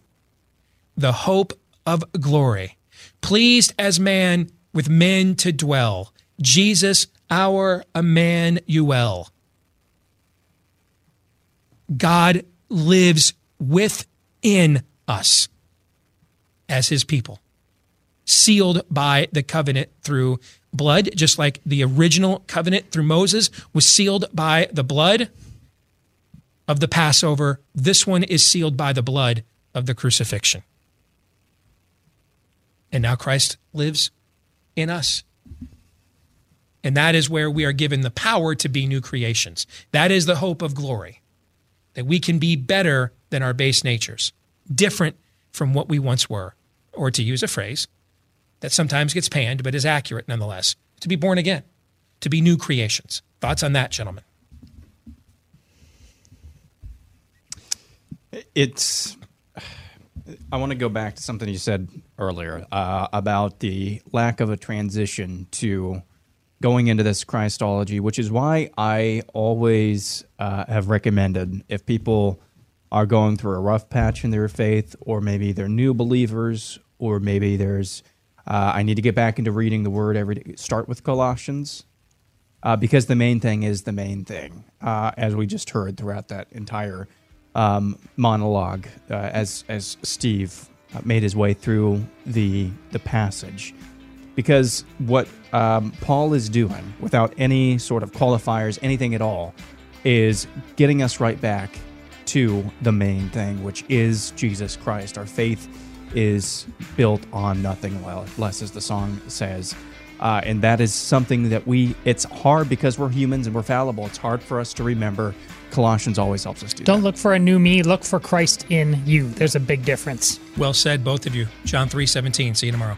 the hope of glory. Pleased as man with men to dwell, Jesus, our Emmanuel. God lives within us as his people, sealed by the covenant through blood, just like the original covenant through Moses was sealed by the blood of the Passover. This one is sealed by the blood of the crucifixion. And now Christ lives in us. And that is where we are given the power to be new creations. That is the hope of glory that we can be better than our base natures, different from what we once were, or to use a phrase that sometimes gets panned but is accurate nonetheless, to be born again, to be new creations. Thoughts on that, gentlemen? It's. I want to go back to something you said earlier uh, about the lack of a transition to going into this Christology, which is why I always uh, have recommended if people are going through a rough patch in their faith, or maybe they're new believers, or maybe there's uh, I need to get back into reading the Word every day. Start with Colossians, uh, because the main thing is the main thing, uh, as we just heard throughout that entire um, monologue, uh, as as Steve uh, made his way through the the passage, because what um, Paul is doing, without any sort of qualifiers, anything at all, is getting us right back to the main thing, which is Jesus Christ. Our faith is built on nothing le- less, as the song says. Uh, and that is something that we, it's hard because we're humans and we're fallible. It's hard for us to remember. Colossians always helps us do Don't look for a new me, look for Christ in you. There's a big difference. Well said, both of you. John three seventeen. See you tomorrow.